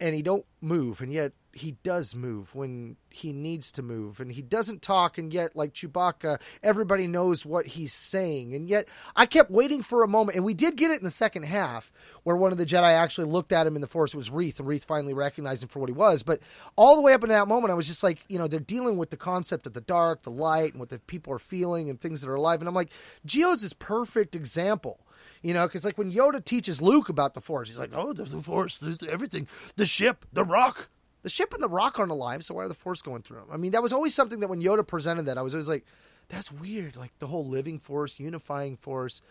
[SPEAKER 1] and he don't move, and yet he does move when he needs to move, and he doesn't talk, and yet like Chewbacca, everybody knows what he's saying, and yet I kept waiting for a moment, and we did get it in the second half where one of the Jedi actually looked at him in the Force. It was Reath, and Reath finally recognized him for what he was. But all the way up in that moment, I was just like, you know, they're dealing with the concept of the dark, the light, and what the people are feeling, and things that are alive, and I'm like, Geode's is perfect example. You know, because like when Yoda teaches Luke about the Force, he's like, "Oh, there's the Force, there's everything, the ship, the rock, the ship and the rock aren't alive, so why are the Force going through them?" I mean, that was always something that when Yoda presented that, I was always like, "That's weird." Like the whole living Force, unifying Force,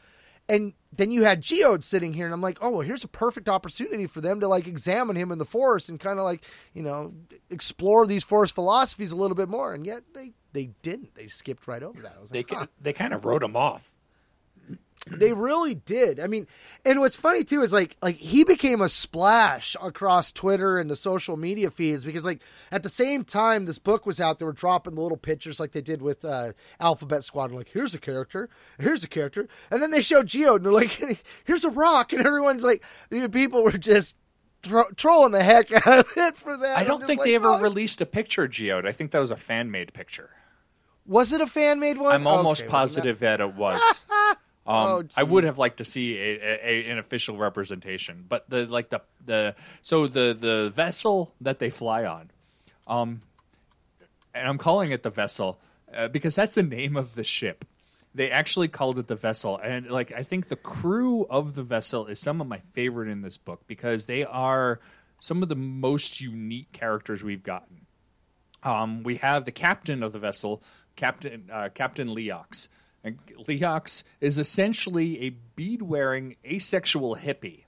[SPEAKER 1] and then you had Geode sitting here, and I'm like, "Oh, well, here's a perfect opportunity for them to like examine him in the Force and kind of like you know explore these Force philosophies a little bit more." And yet they they didn't. They skipped right over that. I was
[SPEAKER 2] They
[SPEAKER 1] like, huh.
[SPEAKER 2] they kind of wrote him off.
[SPEAKER 1] They really did. I mean, and what's funny too is like like he became a splash across Twitter and the social media feeds because like at the same time this book was out, they were dropping the little pictures like they did with uh, Alphabet Squad. Like here's a character, here's a character, and then they showed Geode and they're like, here's a rock, and everyone's like, people were just tro- trolling the heck out of it for that.
[SPEAKER 2] I don't think
[SPEAKER 1] like,
[SPEAKER 2] they ever
[SPEAKER 1] "Oh."
[SPEAKER 2] released a picture of Geode. I think that was a fan made picture.
[SPEAKER 1] Was it a fan made one?
[SPEAKER 2] I'm almost
[SPEAKER 1] Okay,
[SPEAKER 2] positive that it was. Um,
[SPEAKER 1] Oh,
[SPEAKER 2] I would have liked to see a, a, an official representation, but the like the the so the the vessel that they fly on, um, and I'm calling it the vessel uh, because that's the name of the ship. They actually called it the vessel, and like I think the crew of the vessel is some of my favorite in this book because they are some of the most unique characters we've gotten. Um, we have the captain of the vessel, Captain uh, Captain Leox. And Leox is essentially a bead-wearing asexual hippie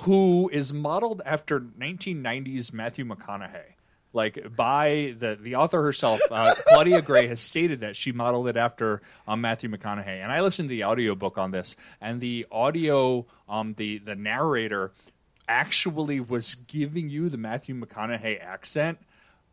[SPEAKER 2] who is modeled after 1990s Matthew McConaughey. Like by the the author herself, uh, Claudia Gray has stated that she modeled it after um, Matthew McConaughey. And I listened to the audiobook on this, and the audio, um, the the narrator actually was giving you the Matthew McConaughey accent.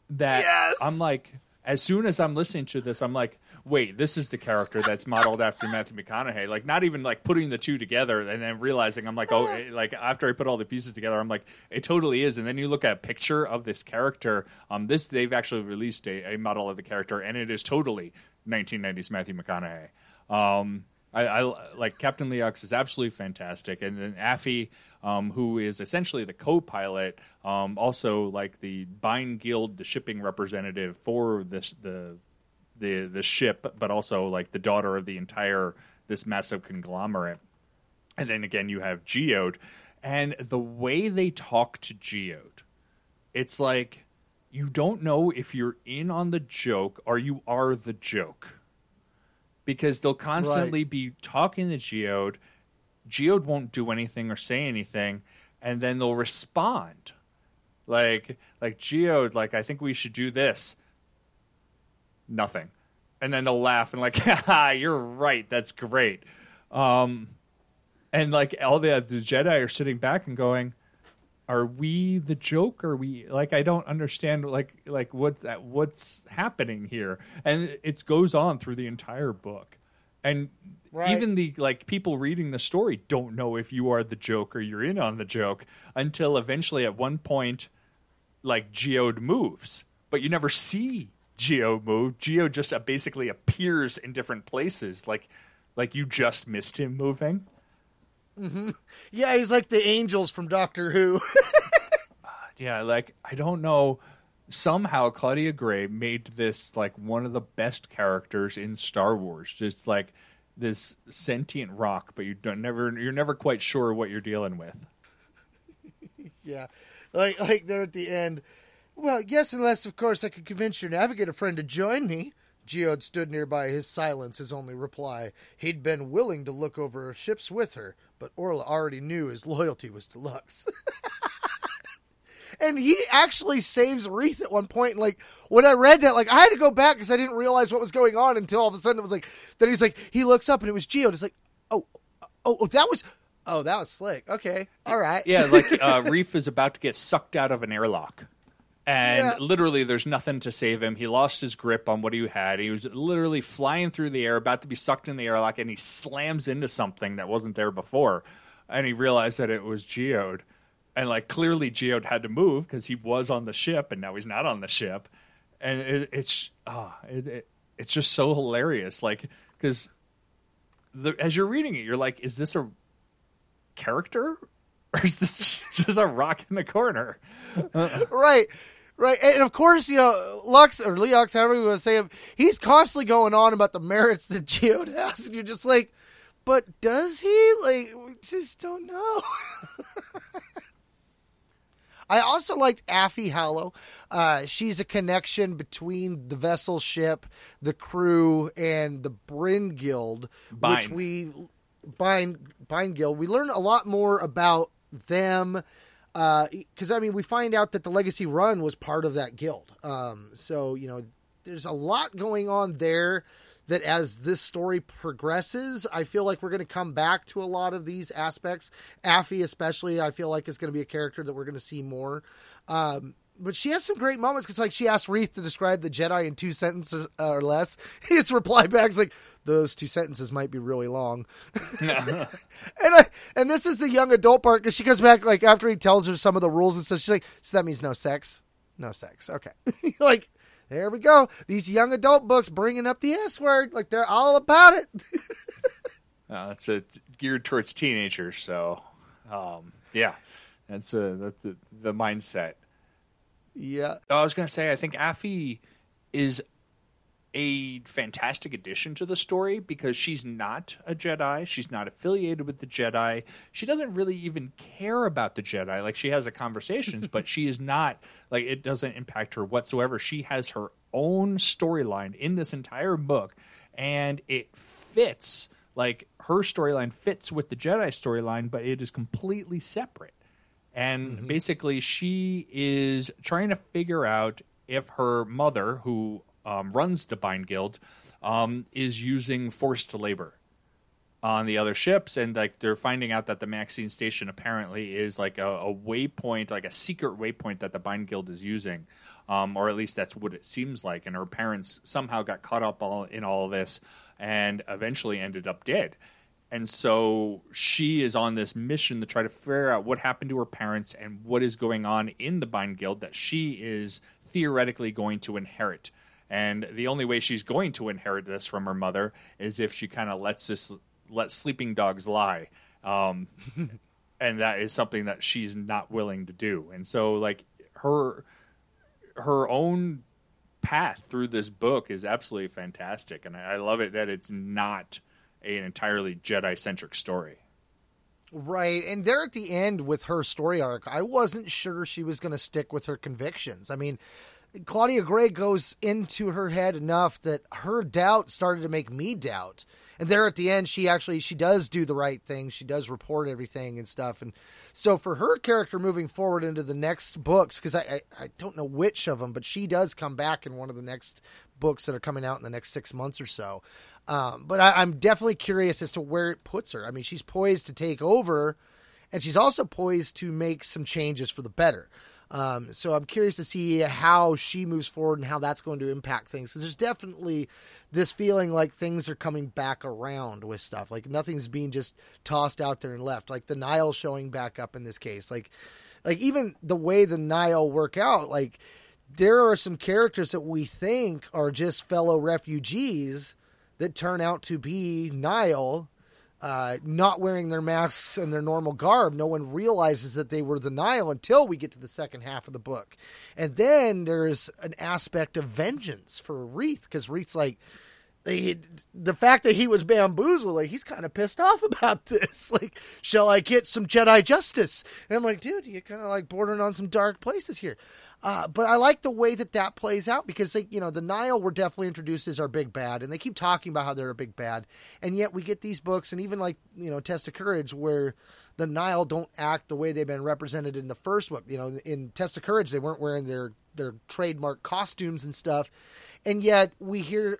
[SPEAKER 2] That
[SPEAKER 1] Yes!
[SPEAKER 2] I'm like, as soon as I'm listening to this, I'm like, wait, this is the character that's modeled after Matthew McConaughey. Like, not even like putting the two together and then realizing I'm like, oh, eh, like after I put all the pieces together, I'm like, it totally is. And then you look at a picture of this character. Um, this they've actually released a, a model of the character, and it is totally 1990s Matthew McConaughey. Um, I, I like Captain Leox is absolutely fantastic, and then Affie, um, who is essentially the co-pilot, um, also like the Byne Guild, the shipping representative for this the the the ship, but also like the daughter of the entire this massive conglomerate. And then again, you have Geode, and the way they talk to Geode, it's like you don't know if you're in on the joke or you are the joke because they'll constantly be talking to Geode. Geode won't do anything or say anything, and then they'll respond. Like like Geode, like I think we should do this. Nothing, and then they'll laugh and like, "Ha, you're right. That's great." Um, and like all the the Jedi are sitting back and going, "Are we the joke? Are we like I don't understand like like what that what's happening here?" And it goes on through the entire book, and
[SPEAKER 1] Right.
[SPEAKER 2] even the like people reading the story don't know if you are the joke or you're in on the joke until eventually at one point, like Geode moves, but you never see Geo move. Geo just uh, basically appears in different places, like like you just missed him moving.
[SPEAKER 1] Yeah, he's like the angels from Doctor Who.
[SPEAKER 2] Yeah, like I don't know. Somehow Claudia Gray made this like one of the best characters in Star Wars. Just like this sentient rock, but you don't never you're never quite sure what you're dealing with.
[SPEAKER 1] yeah, like like they're at the end. Well, yes, unless of course I could convince your navigator friend to join me. Geode stood nearby, his silence his only reply. He'd been willing to look over ships with her, but Orla already knew his loyalty was to Leox. and he actually saves Reath at one point. And like when I read that, like I had to go back because I didn't realize what was going on until all of a sudden it was like then he's like he looks up and it was Geode. It's like oh oh oh that was oh that was slick. Okay, all right.
[SPEAKER 2] Yeah, like uh, Reath is about to get sucked out of an airlock. And
[SPEAKER 1] Yeah.
[SPEAKER 2] literally, there's nothing to save him. He lost his grip on what he had. He was literally flying through the air, about to be sucked in the airlock, and he slams into something that wasn't there before. And he realized that it was Geode. And, like, clearly Geode had to move because he was on the ship, and now he's not on the ship. And it, it's, ah, it, it, it's just so hilarious. Like, because as you're reading it, you're like, is this a character? Or is this just a rock in the corner?
[SPEAKER 1] right right and of course you know lux or leox however you want to say him he's constantly going on about the merits that geode has and you're just like but does he like we just don't know I also liked Affie Hollow. Uh, she's a connection between the vessel ship, the crew, and the Byne Guild, which we Byne Byne Guild. We learn a lot more about them because I mean we find out that the Legacy Run was part of that guild. Um, so you know there's a lot going on there. That as this story progresses, I feel like we're going to come back to a lot of these aspects. Affie, especially, I feel like is going to be a character that we're going to see more. Um, but she has some great moments because, like, she asked Reath to describe the Jedi in two sentences or, or less. His reply back is like, "Those two sentences might be really long." and I and this is the young adult part because she comes back like after he tells her some of the rules and stuff. She's like, "So that means no sex? No sex? Okay." like, there we go. These young adult books bringing up the S word, like they're all about it.
[SPEAKER 2] Uh, it's a, geared towards teenagers, so um, yeah, that's a, that's the, the mindset.
[SPEAKER 1] Yeah, oh,
[SPEAKER 2] I was going to say, I think Affie is a fantastic addition to the story because she's not a Jedi. She's not affiliated with the Jedi. She doesn't really even care about the Jedi. Like she has the conversations, but she is not like it doesn't impact her whatsoever. She has her own storyline in this entire book, and it fits. Like her storyline fits with the Jedi storyline, but it is completely separate. And basically, she is trying to figure out if her mother, who um, runs the Byne Guild, um, is using forced labor on the other ships, and like they're finding out that the Maxine station apparently is like a, a waypoint, like a secret waypoint that the Byne Guild is using, um, or at least that's what it seems like. And her parents somehow got caught up all in all of this, and eventually ended up dead. And so she is on this mission to try to figure out what happened to her parents and what is going on in the Byne Guild that she is theoretically going to inherit. And the only way she's going to inherit this from her mother is if she kind of lets this let sleeping dogs lie. Um, and that is something that she's not willing to do. And so like her her own path through this book is absolutely fantastic, and I I love it that it's not an entirely Jedi centric story.
[SPEAKER 1] Right. And there at the end with her story arc, I wasn't sure she was going to stick with her convictions. I mean, Claudia Gray goes into her head enough that her doubt started to make me doubt. and there at the end she actually she does do the right thing she does report everything and stuff and so for her character moving forward into the next books because I, I, I don't know which of them but she does come back in one of the next books that are coming out in the next six months or so um, but I, i'm definitely curious as to where it puts her i mean she's poised to take over and she's also poised to make some changes for the better um, so I'm curious to see how she moves forward and how that's going to impact things. Because there's definitely this feeling like things are coming back around with stuff. Like nothing's being just tossed out there and left. Like the Nihil showing back up in this case. Like, like even the way the Nihil work out. Like there are some characters that we think are just fellow refugees that turn out to be Nihil uh, not wearing their masks and their normal garb. No one realizes that they were the Nihil until we get to the second half of the book. And then there's an aspect of vengeance for Reath because Reath's like, the, the fact that he was bamboozled, like he's kind of pissed off about this. Like, shall I get some Jedi justice? And I'm like, dude, you're kind of like bordering on some dark places here. Uh, but I like the way that that plays out because, they, you know, the Nihil were definitely introduced as our big bad, and they keep talking about how they're a big bad, and yet we get these books, and even like you know, Test of Courage, where the Nihil don't act the way they've been represented in the first book. You know, in Test of Courage, they weren't wearing their their trademark costumes and stuff, and yet we hear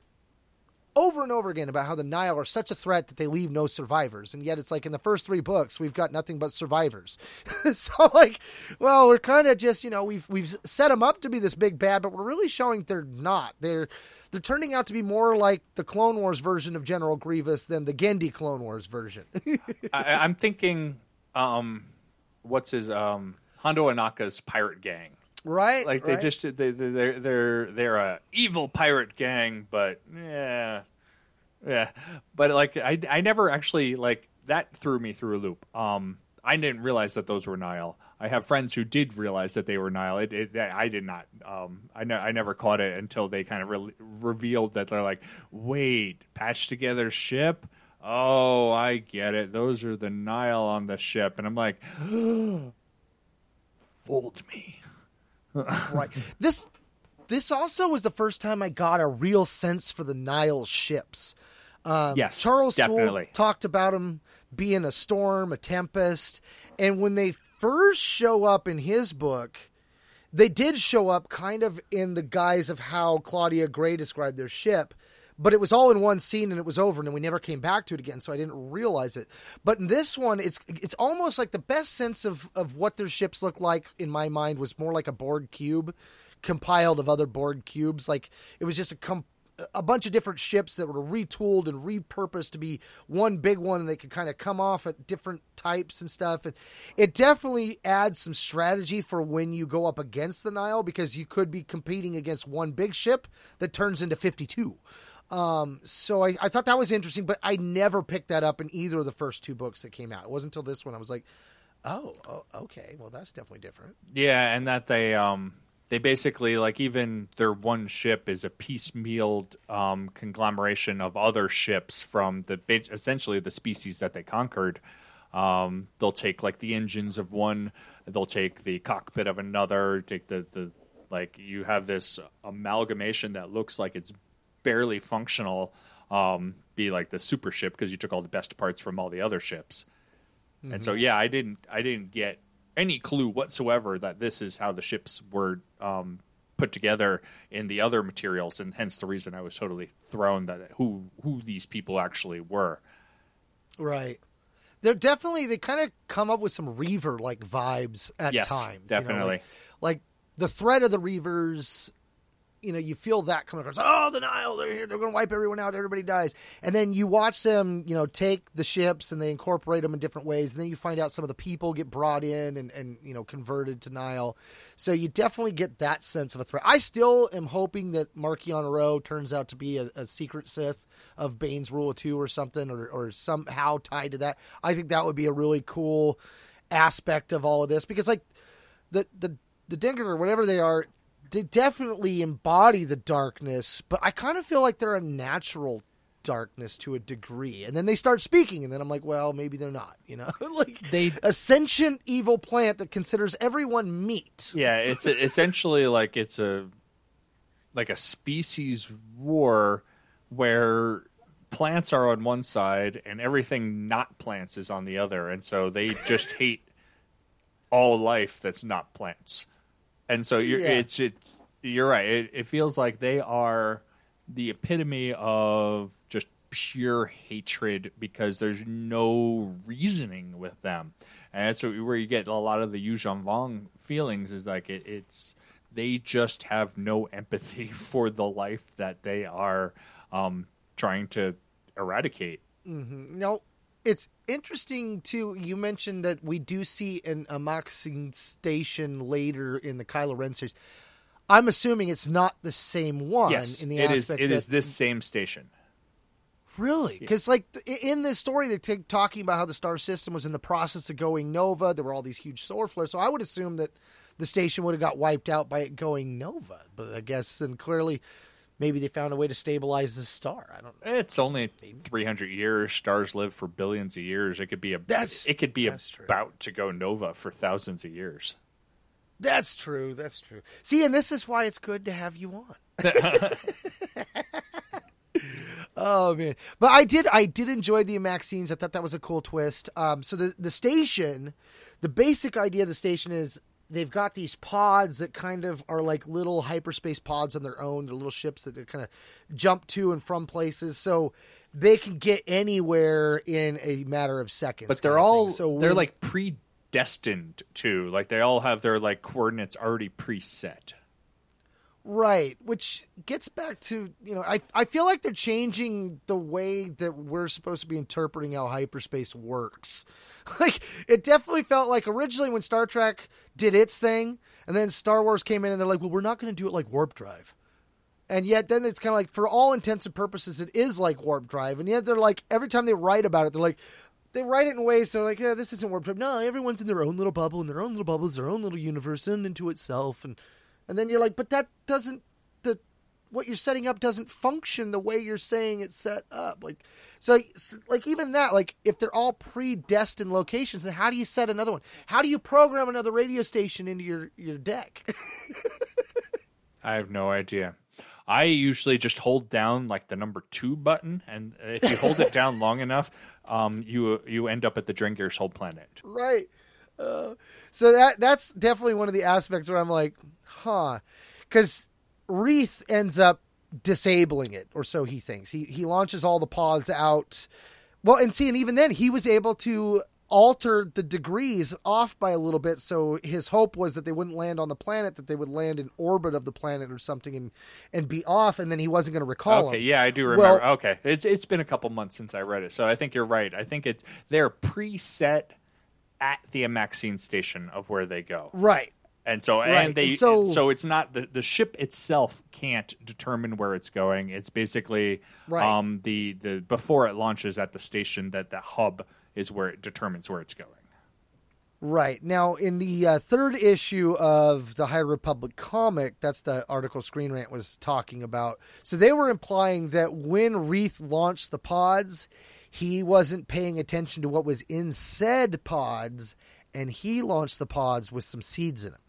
[SPEAKER 1] over and over again about how the Nihil are such a threat that they leave no survivors. And yet it's like in the first three books, we've got nothing but survivors. so like, well, we're kind of just, you know, we've, we've set them up to be this big bad, but we're really showing they're not. They're, they're turning out to be more like the Clone Wars version of General Grievous than the Genndy Clone Wars version.
[SPEAKER 2] I, I'm thinking, um, what's his, um, Hondo Ohnaka's pirate gang.
[SPEAKER 1] Right,
[SPEAKER 2] Like they
[SPEAKER 1] right.
[SPEAKER 2] just they they're they're they're a evil pirate gang, but yeah, yeah. But like I I never actually like that threw me through a loop. Um, I didn't realize that those were Nihil. I have friends who did realize that they were Nihil. It, it, I did not. Um, I ne- I never caught it until they kind of re- revealed that they're like, wait, patched together ship. Oh, I get it. Those are the Nihil on the ship, and I'm like, fooled me.
[SPEAKER 1] Right. This this also was the first time I got a real sense for the Nihil ships. Um,
[SPEAKER 2] Yes,
[SPEAKER 1] Charles
[SPEAKER 2] definitely.
[SPEAKER 1] talked about them being a storm, a tempest, and when they first show up in his book, they did show up kind of in the guise of how Claudia Gray described their ship, but it was all in one scene and it was over, and then we never came back to it again, so I didn't realize it. But in this one, it's it's almost like the best sense of of what their ships look like in my mind was more like a Borg cube compiled of other Borg cubes. Like it was just a com- a bunch of different ships that were retooled and repurposed to be one big one and they could kind of come off at different types and stuff and it definitely adds some strategy for when you go up against the Nihil because you could be competing against one big ship that turns into 52 um, so I, I thought that was interesting but I never picked that up in either of the first two books that came out it wasn't until this one I was like oh, oh okay well that's definitely different
[SPEAKER 2] Yeah, and that they um they basically like even their one ship is a piecemealed um, conglomeration of other ships from the essentially the species that they conquered. Um, they'll take like the engines of one, they'll take the cockpit of another, take the the like you have this amalgamation that looks like it's barely functional. Um, be like the super ship because you took all the best parts from all the other ships. And so yeah, I didn't I didn't get any clue whatsoever that this is how the ships were um, put together in the other materials, and hence the reason I was totally thrown that who who these people actually were.
[SPEAKER 1] Right. They're definitely they kind of come up with some Reaver like vibes at
[SPEAKER 2] Yes,
[SPEAKER 1] times. you know,
[SPEAKER 2] definitely.
[SPEAKER 1] like, like the threat of the Reavers, you know, you feel that coming across. Oh, the Nihil, they're here, they're going to wipe everyone out, everybody dies. And then you watch them, you know, take the ships and they incorporate them in different ways. And then you find out some of the people get brought in and, and you know, converted to Nihil. So you definitely get that sense of a threat. I still am hoping that Marchion Ro turns out to be a, a secret Sith of Bane's Rule of Two or something, or, or somehow tied to that. I think that would be a really cool aspect of all of this because, like, the the the Dinger or whatever they are, they definitely embody the darkness, but I kind of feel like they're a natural darkness to a degree. And then they start speaking, and then I'm like, well, maybe they're not. You know, like
[SPEAKER 2] They-
[SPEAKER 1] a sentient evil plant that considers everyone meat.
[SPEAKER 2] Yeah, it's a, essentially like it's a like a species war where plants are on one side and everything not plants is on the other, and so they just hate all life that's not plants. And so you're,
[SPEAKER 1] Yeah.
[SPEAKER 2] it's it, you're right. It, it feels like they are the epitome of just pure hatred because there's no reasoning with them, and that's where you get a lot of the Yu Vong feelings. Is like it, it's they just have no empathy for the life that they are um, trying to eradicate.
[SPEAKER 1] No, it's interesting too. You mentioned that we do see an Amaxine station later in the Kylo Ren series. I'm assuming it's not the same one.
[SPEAKER 2] yes,
[SPEAKER 1] in the
[SPEAKER 2] it is. It
[SPEAKER 1] that,
[SPEAKER 2] is this same station.
[SPEAKER 1] Really? Because like in this story, they're t- talking about how the star system was in the process of going nova. There were all these huge solar flares. So I would assume that the station would have got wiped out by it going nova. But I guess then clearly, maybe they found a way to stabilize the star. I don't know.
[SPEAKER 2] It's only 300 years. Stars live for billions of years. It could be a.
[SPEAKER 1] That's-
[SPEAKER 2] it could be
[SPEAKER 1] that's true.
[SPEAKER 2] about to go nova for thousands of years.
[SPEAKER 1] That's true. That's true. See, and this is why it's good to have you on. oh man, but I did I did enjoy the Maxines. I thought that was a cool twist. Um, so the the station, the basic idea of the station is they've got these pods that kind of are like little hyperspace pods on their own. They're little ships that they kind of jump to and from places, so they can get anywhere in a matter of seconds.
[SPEAKER 2] But they're all.
[SPEAKER 1] so
[SPEAKER 2] they're
[SPEAKER 1] when-
[SPEAKER 2] like predestined to. Like they all have their like coordinates already preset.
[SPEAKER 1] Right, which gets back to you know I I feel like they're changing the way that we're supposed to be interpreting how hyperspace works. Like it definitely felt like originally when Star Trek did its thing, and then Star Wars came in and they're like, well, we're not going to do it like warp drive. And yet then it's kind of like for all intents and purposes it is like warp drive, and yet they're like every time they write about it they're like. They write it in ways they're like, yeah, this isn't drive. No, everyone's in their own little bubble, and their own little bubbles, their own little universe, and into itself, and and then you're like, but that doesn't the what you're setting up doesn't function the way you're saying it's set up. Like so like even that, like if they're all predestined locations, then how do you set another one? How do you program another radio station into your, your deck?
[SPEAKER 2] I have no idea. I usually just hold down like the number two button, and if you hold it down long enough, um, you you end up at the Drengir's whole planet.
[SPEAKER 1] right. Uh, so that that's definitely one of the aspects where I'm like, huh, because Reath ends up disabling it, or so he thinks. He he launches all the pods out. Well, and see, and even then, he was able to alter the degrees off by a little bit. So his hope was that they wouldn't land on the planet; that they would land in orbit of the planet or something, and and be off. And then he wasn't going to recall.
[SPEAKER 2] Okay,
[SPEAKER 1] them.
[SPEAKER 2] yeah, I do remember.
[SPEAKER 1] Well-
[SPEAKER 2] okay, it's it's been a couple months since I read it, so I think you're right. I think it's they're preset at the Amaxine station of where they go,
[SPEAKER 1] right.
[SPEAKER 2] and so
[SPEAKER 1] Right,
[SPEAKER 2] and they
[SPEAKER 1] and so-
[SPEAKER 2] so it's not the the ship itself can't determine where it's going. It's basically
[SPEAKER 1] Right.
[SPEAKER 2] um the the before it launches at the station that the hub is where it determines where it's going.
[SPEAKER 1] Right. Now, in the uh, third issue of the High Republic comic, that's the article Screen Rant was talking about. So they were implying that when Reath launched the pods, he wasn't paying attention to what was in said pods, and he launched the pods with some seeds in them.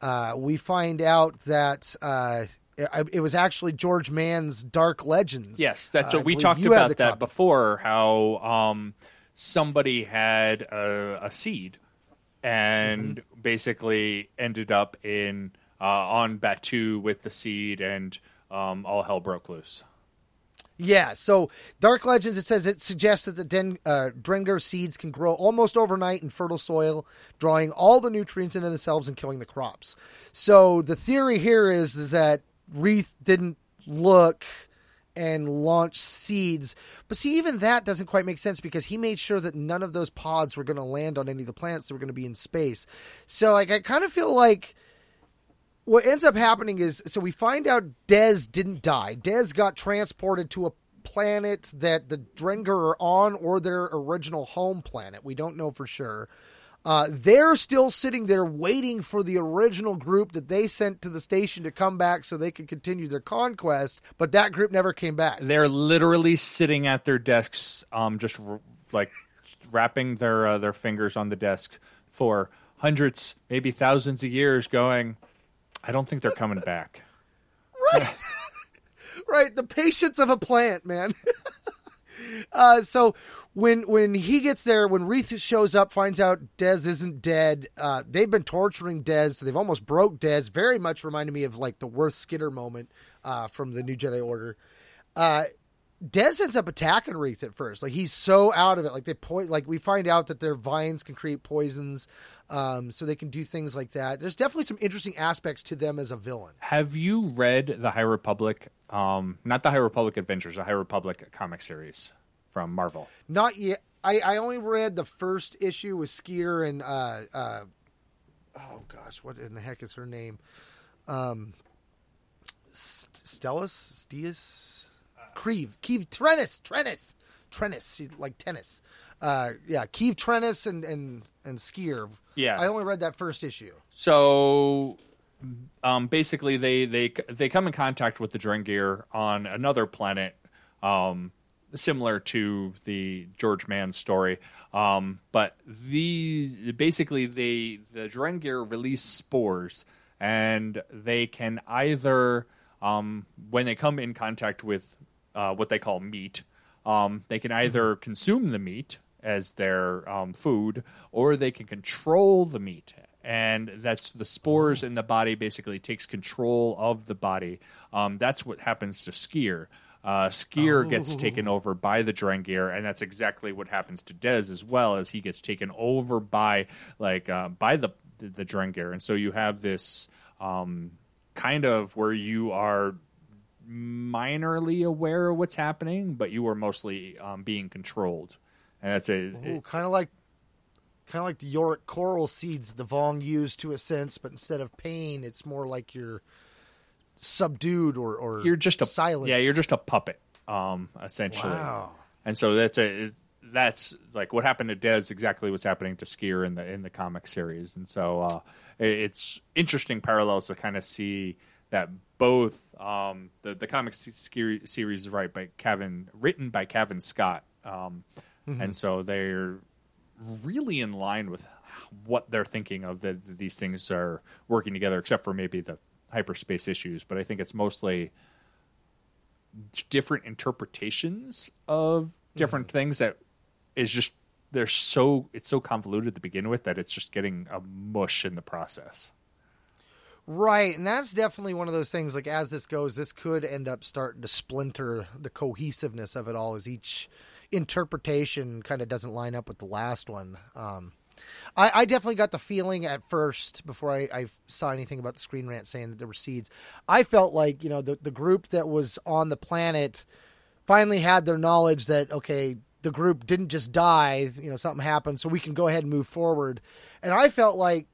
[SPEAKER 1] Uh, we find out that uh, it, was actually George Mann's Dark Legends.
[SPEAKER 2] Yes, that's
[SPEAKER 1] Uh,
[SPEAKER 2] what we talked about that
[SPEAKER 1] copy.
[SPEAKER 2] before. How um, somebody had a, a seed and
[SPEAKER 1] Mm-hmm.
[SPEAKER 2] basically ended up in uh, on Batu with the seed, and um, all hell broke loose.
[SPEAKER 1] Yeah, so Dark Legends, it says it suggests that the Den, uh, Drengir seeds can grow almost overnight in fertile soil, drawing all the nutrients into themselves and killing the crops. So the theory here is, is that Reath didn't look and launch seeds. But see, even that doesn't quite make sense because he made sure that none of those pods were going to land on any of the planets that were going to be in space. So, like, I kind of feel like what ends up happening is so we find out Dez didn't die. Dez got transported to a planet that the Drengir are on or their original home planet. We don't know for sure. Uh, they're still sitting there waiting for the original group that they sent to the station to come back so they could continue their conquest, but that group never came back.
[SPEAKER 2] They're literally sitting at their desks, um, just r- like wrapping their uh, their fingers on the desk for hundreds, maybe thousands of years, going. I don't think they're coming back.
[SPEAKER 1] Right, right. the patience of a plant, man. Uh, so when when he gets there, when Reath shows up, finds out Dez isn't dead. Uh, they've been torturing Dez. So they've almost broke Dez. Very much reminded me of like the worst Skitter moment uh, from the New Jedi Order. Uh, Dez ends up attacking Reath at first. Like he's so out of it. Like they po- like we find out that their vines can create poisons, um, so they can do things like that. There's definitely some interesting aspects to them as a villain.
[SPEAKER 2] Have you read the High Republic? Um, not the High Republic Adventures, the High Republic comic series from Marvel.
[SPEAKER 1] Not yet. I, I only read the first issue with Sskeer and uh, uh, oh gosh, what in the heck is her name? Um, S- Stellas, Stias, Creve, Keeve Trennis, Trennis, Trennis. She like tennis. Uh, yeah, Keeve Trennis and and and Sskeer.
[SPEAKER 2] Yeah.
[SPEAKER 1] I only read that first issue.
[SPEAKER 2] So, um, basically, they they they come in contact with the Drengir on another planet, um, similar to the George Mann story. Um, but these basically they the Drengir release spores, and they can either um, when they come in contact with uh, what they call meat, um, they can either consume the meat as their um, food, or they can control the meat. And that's the spores in the body basically takes control of the body. Um, that's what happens to Sskeer. Uh, Sskeer gets taken over by the Drengir, and that's exactly what happens to Dez as well, as he gets taken over by like uh, by the the, the Drengir, and so you have this um, kind of where you are minorly aware of what's happening, but you are mostly um, being controlled. And that's a
[SPEAKER 1] kind of like kind of like the yorik coral seeds the Vong used to a sense, but instead of pain, it's more like you're subdued or or
[SPEAKER 2] you're just a
[SPEAKER 1] silence.
[SPEAKER 2] Yeah, you're just a puppet, um, essentially.
[SPEAKER 1] Wow.
[SPEAKER 2] And so that's a that's like what happened to Dez. Exactly what's happening to Sskeer in the in the comic series. And so uh, it's interesting parallels to kind of see that both um, the the comic series right by Cavan, written by Cavan Scott, um, Mm-hmm. and so they're really in line with what they're thinking of that these things are working together, except for maybe the hyperspace issues. But I think it's mostly different interpretations of different mm-hmm. things that is just they're so it's so convoluted to begin with that it's just getting a mush in the process.
[SPEAKER 1] Right, and that's definitely one of those things. Like as this goes, this could end up starting to splinter the cohesiveness of it all, as each interpretation kind of doesn't line up with the last one. Um, I, I definitely got the feeling at first before I, I saw anything about the screen rant saying that there were seeds. I felt like you know the the group that was on the planet finally had their knowledge that okay the group didn't just die you know something happened so we can go ahead and move forward and i felt like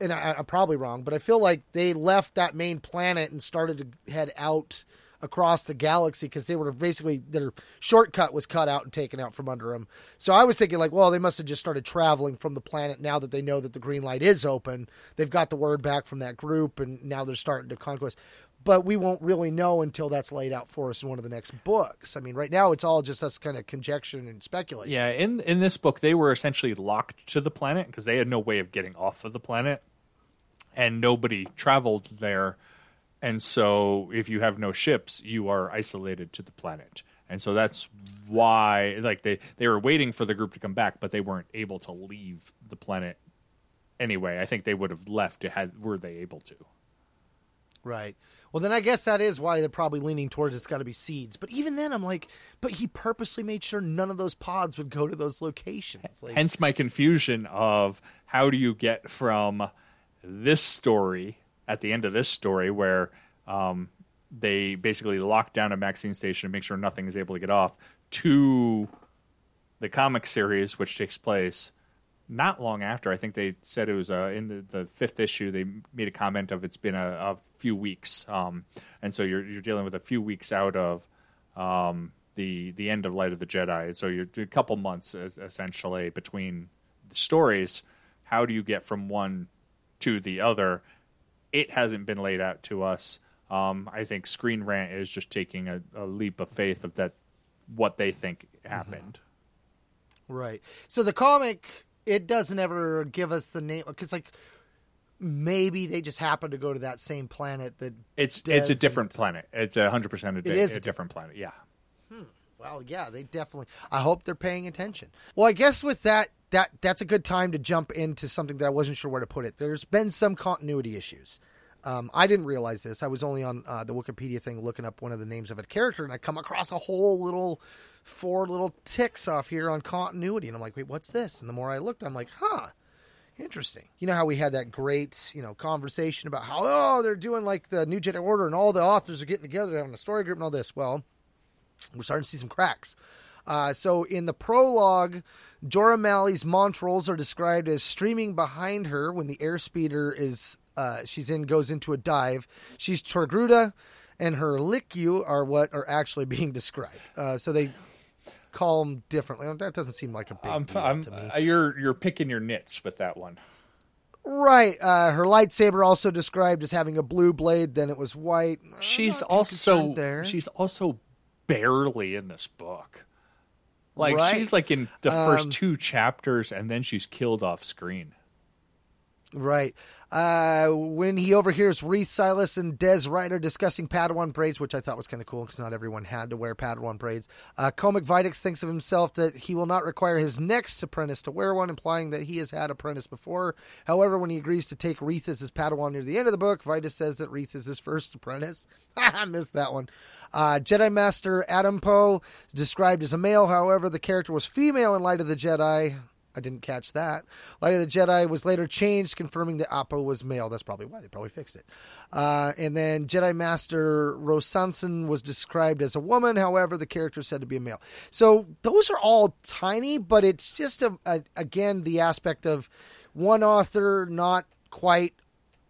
[SPEAKER 1] and I, i'm probably wrong but i feel like they left that main planet and started to head out across the galaxy because they were basically their shortcut was cut out and taken out from under them so i was thinking like well they must have just started traveling from the planet now that they know that the green light is open they've got the word back from that group and now they're starting to conquest but we won't really know until that's laid out for us in one of the next books. I mean, right now it's all just us kind of conjecture and speculation.
[SPEAKER 2] Yeah, in in this book they were essentially locked to the planet because they had no way of getting off of the planet, and nobody traveled there. And so, if you have no ships, you are isolated to the planet. And so that's why, like they they were waiting for the group to come back, but they weren't able to leave the planet anyway. I think they would have left had were they able to.
[SPEAKER 1] Right. Well, then I guess that is why they're probably leaning towards it's got to be seeds. But even then, I'm like, but he purposely made sure none of those pods would go to those locations. Like,
[SPEAKER 2] Hence my confusion of how do you get from this story at the end of this story where um, they basically lock down a Maxine station and make sure nothing is able to get off to the comic series, which takes place not long after. I think they said it was uh, in the, the fifth issue. They made a comment of it's been a, a few weeks, um, and so you're you're dealing with a few weeks out of um, the the end of Light of the Jedi. So you're a couple months essentially between the stories. How do you get from one to the other? It hasn't been laid out to us. Um, I think Screen Rant is just taking a, a leap of faith of that what they think happened.
[SPEAKER 1] right. So the comic, it doesn't ever give us the name because, like, maybe they just happen to go to that same planet that
[SPEAKER 2] It's it's a different planet. It's a hundred percent a, a different planet. Yeah.
[SPEAKER 1] Well, yeah, they definitely. I hope they're paying attention. Well, I guess with that, that that's a good time to jump into something that I wasn't sure where to put it. There's been some continuity issues. Um, I didn't realize this. I was only on uh, the Wikipedia thing looking up one of the names of a character, and I come across a whole little four little ticks off here on continuity, and I'm like, wait, what's this? And the more I looked, I'm like, huh, interesting. You know how we had that great, you know, conversation about how oh they're doing like the New Jedi Order, and all the authors are getting together having a story group and all this. Well, we're starting to see some cracks. Uh, so in the prologue, Jora Malli's Montrals are described as streaming behind her when the airspeeder is uh, she's in goes into a dive. She's Togruta, and her lekku are what are actually being described. Uh, so they call them differently. That doesn't seem like a big
[SPEAKER 2] I'm,
[SPEAKER 1] deal
[SPEAKER 2] I'm,
[SPEAKER 1] to me.
[SPEAKER 2] uh, you're you're picking your nits with that one.
[SPEAKER 1] right. Uh, her lightsaber also described as having a blue blade. Then it was white. I'm
[SPEAKER 2] She's also
[SPEAKER 1] there.
[SPEAKER 2] she's also barely in this book. Like
[SPEAKER 1] Right.
[SPEAKER 2] she's like in the first
[SPEAKER 1] Um,
[SPEAKER 2] two chapters, and then she's killed off screen.
[SPEAKER 1] Right. Uh, when he overhears Reath Silas and Dez Rydan discussing Padawan braids, which I thought was kind of cool because not everyone had to wear Padawan braids, uh, Cohmac Vitus thinks of himself that he will not require his next apprentice to wear one, implying that he has had apprentice before. However, when he agrees to take Reath as his Padawan near the end of the book, Vitus says that Reath is his first apprentice. I missed that one. Uh, Jedi Master Adampo described as a male. However, the character was female in Light of the Jedi. I didn't catch that. Light of the Jedi was later changed, confirming that Appa was male. That's probably why they probably fixed it. Uh, and then Jedi Master Rosanson was described as a woman. However, the character is said to be a male. So those are all tiny, but it's just a, a again the aspect of one author not quite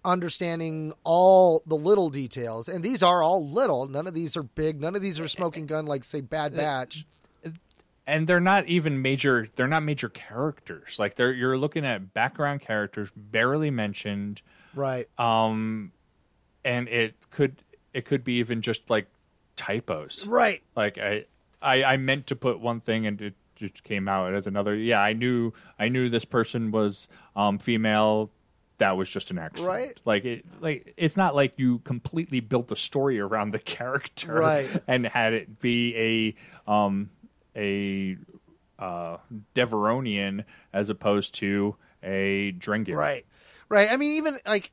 [SPEAKER 1] understanding all the little details. And these are all little. None of these are big. None of these are smoking gun like say Bad Batch.
[SPEAKER 2] And they're not even major they're not major characters like they're you're looking at background characters barely mentioned
[SPEAKER 1] Right.
[SPEAKER 2] um and it could it could be even just like typos
[SPEAKER 1] right.
[SPEAKER 2] like i i, I meant to put one thing and it just came out as another yeah i knew i knew this person was um female that was just an accident
[SPEAKER 1] Right.
[SPEAKER 2] like it like it's not like you completely built a story around the character
[SPEAKER 1] Right.
[SPEAKER 2] and had it be a um a uh Devaronian as opposed to a Drengir
[SPEAKER 1] Right. Right. I mean, even like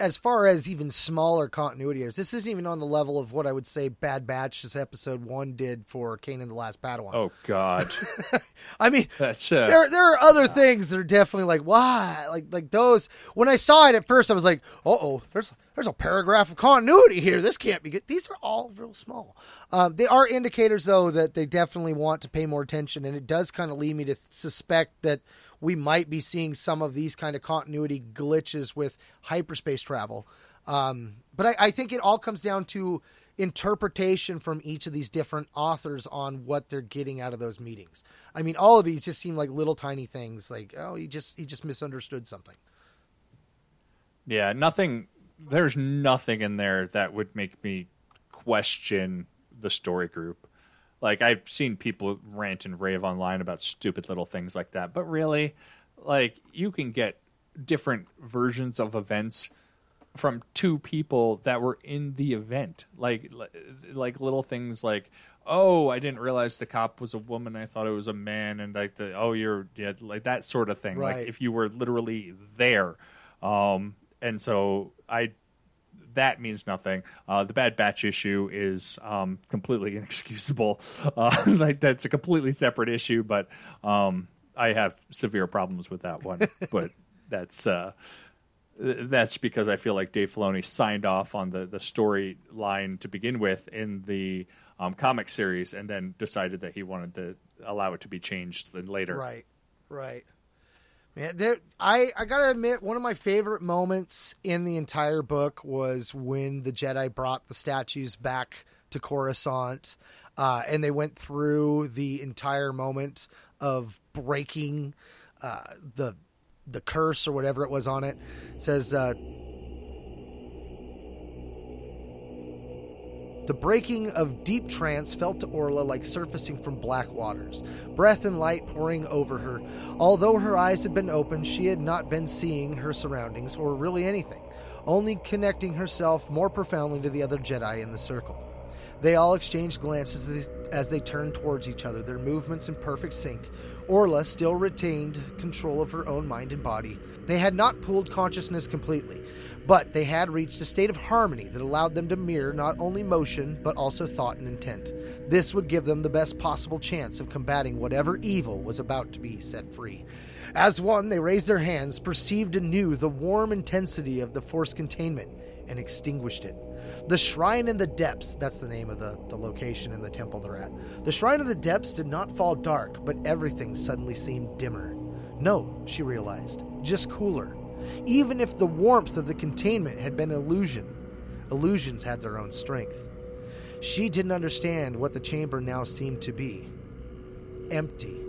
[SPEAKER 1] as far as even smaller continuity errors, this isn't even on the level of what I would say Bad Batch this episode one did for Kanan the Last Padawan.
[SPEAKER 2] oh god
[SPEAKER 1] I mean,
[SPEAKER 2] that's uh,
[SPEAKER 1] there there are other things that are definitely like why like like those. When I saw it at first, I was like, uh oh, there's there's a paragraph of continuity here. This can't be good. These are all real small. Um, they are indicators though that they definitely want to pay more attention, and it does kind of lead me to suspect that we might be seeing some of these kind of continuity glitches with hyperspace travel. Um, but I, I think it all comes down to interpretation from each of these different authors on what they're getting out of those meetings. I mean, all of these just seem like little tiny things. Like, oh, he just he just misunderstood something.
[SPEAKER 2] Yeah, nothing. There's nothing in there that would make me question the story group. Like I've seen people rant and rave online about stupid little things like that, but really, like you can get different versions of events from two people that were in the event. Like like little things like, "Oh, I didn't realize the cop was a woman. I thought it was a man." And like the, "Oh, you're yeah, like that sort of thing."
[SPEAKER 1] Right.
[SPEAKER 2] Like if you were literally there. Um and so I that means nothing. Uh, the Bad Batch issue is um, completely inexcusable. Uh, like that's a completely separate issue, but um, I have severe problems with that one. but that's uh, that's because I feel like Dave Filoni signed off on the the storyline to begin with in the um, comic series, and then decided that he wanted to allow it to be changed then later.
[SPEAKER 1] Right, right. Man, there. I I gotta admit, one of my favorite moments in the entire book was when the Jedi brought the statues back to Coruscant, uh, and they went through the entire moment of breaking uh, the the curse or whatever it was on it. it says. Uh, The breaking of deep trance felt to Orla like surfacing from black waters, breath and light pouring over her. Although her eyes had been open, she had not been seeing her surroundings or really anything, only connecting herself more profoundly to the other Jedi in the circle. They all exchanged glances as they, turned towards each other, their movements in perfect sync. Orla still retained control of her own mind and body. They had not pulled consciousness completely, but they had reached a state of harmony that allowed them to mirror not only motion, but also thought and intent. This would give them the best possible chance of combating whatever evil was about to be set free. As one, they raised their hands, perceived anew the warm intensity of the force containment, and extinguished it. The Shrine in the Depths, that's the name of the, the location in the temple they're at. The Shrine in the Depths did not fall dark, but everything suddenly seemed dimmer. No, she realized, just cooler. Even if the warmth of the containment had been an illusion, illusions had their own strength. She didn't understand what the chamber now seemed to be empty.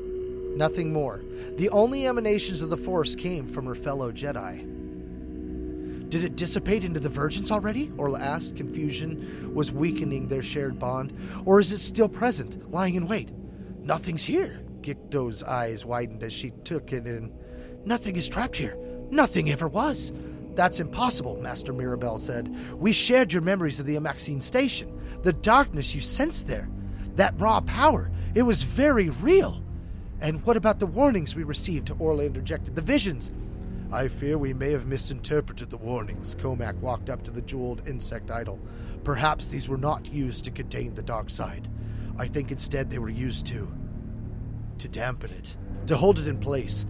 [SPEAKER 1] Nothing more. The only emanations of the Force came from her fellow Jedi. Did it dissipate into the virgins already? Orla asked. Confusion was weakening their shared bond. Or is it still present, lying in wait? Nothing's here. Gicto's eyes widened as she took it in. Nothing is trapped here. Nothing ever was. That's impossible, Master Mirabelle said. We shared your memories of the Amaxine station. The darkness you sensed there. That raw power. It was very real. And what about the warnings we received? Orla interjected. The visions. I fear we may have misinterpreted the warnings. Cohmac walked up to the jeweled insect idol. Perhaps these were not used to contain the dark side. I think instead they were used to. to dampen it, to hold it in place.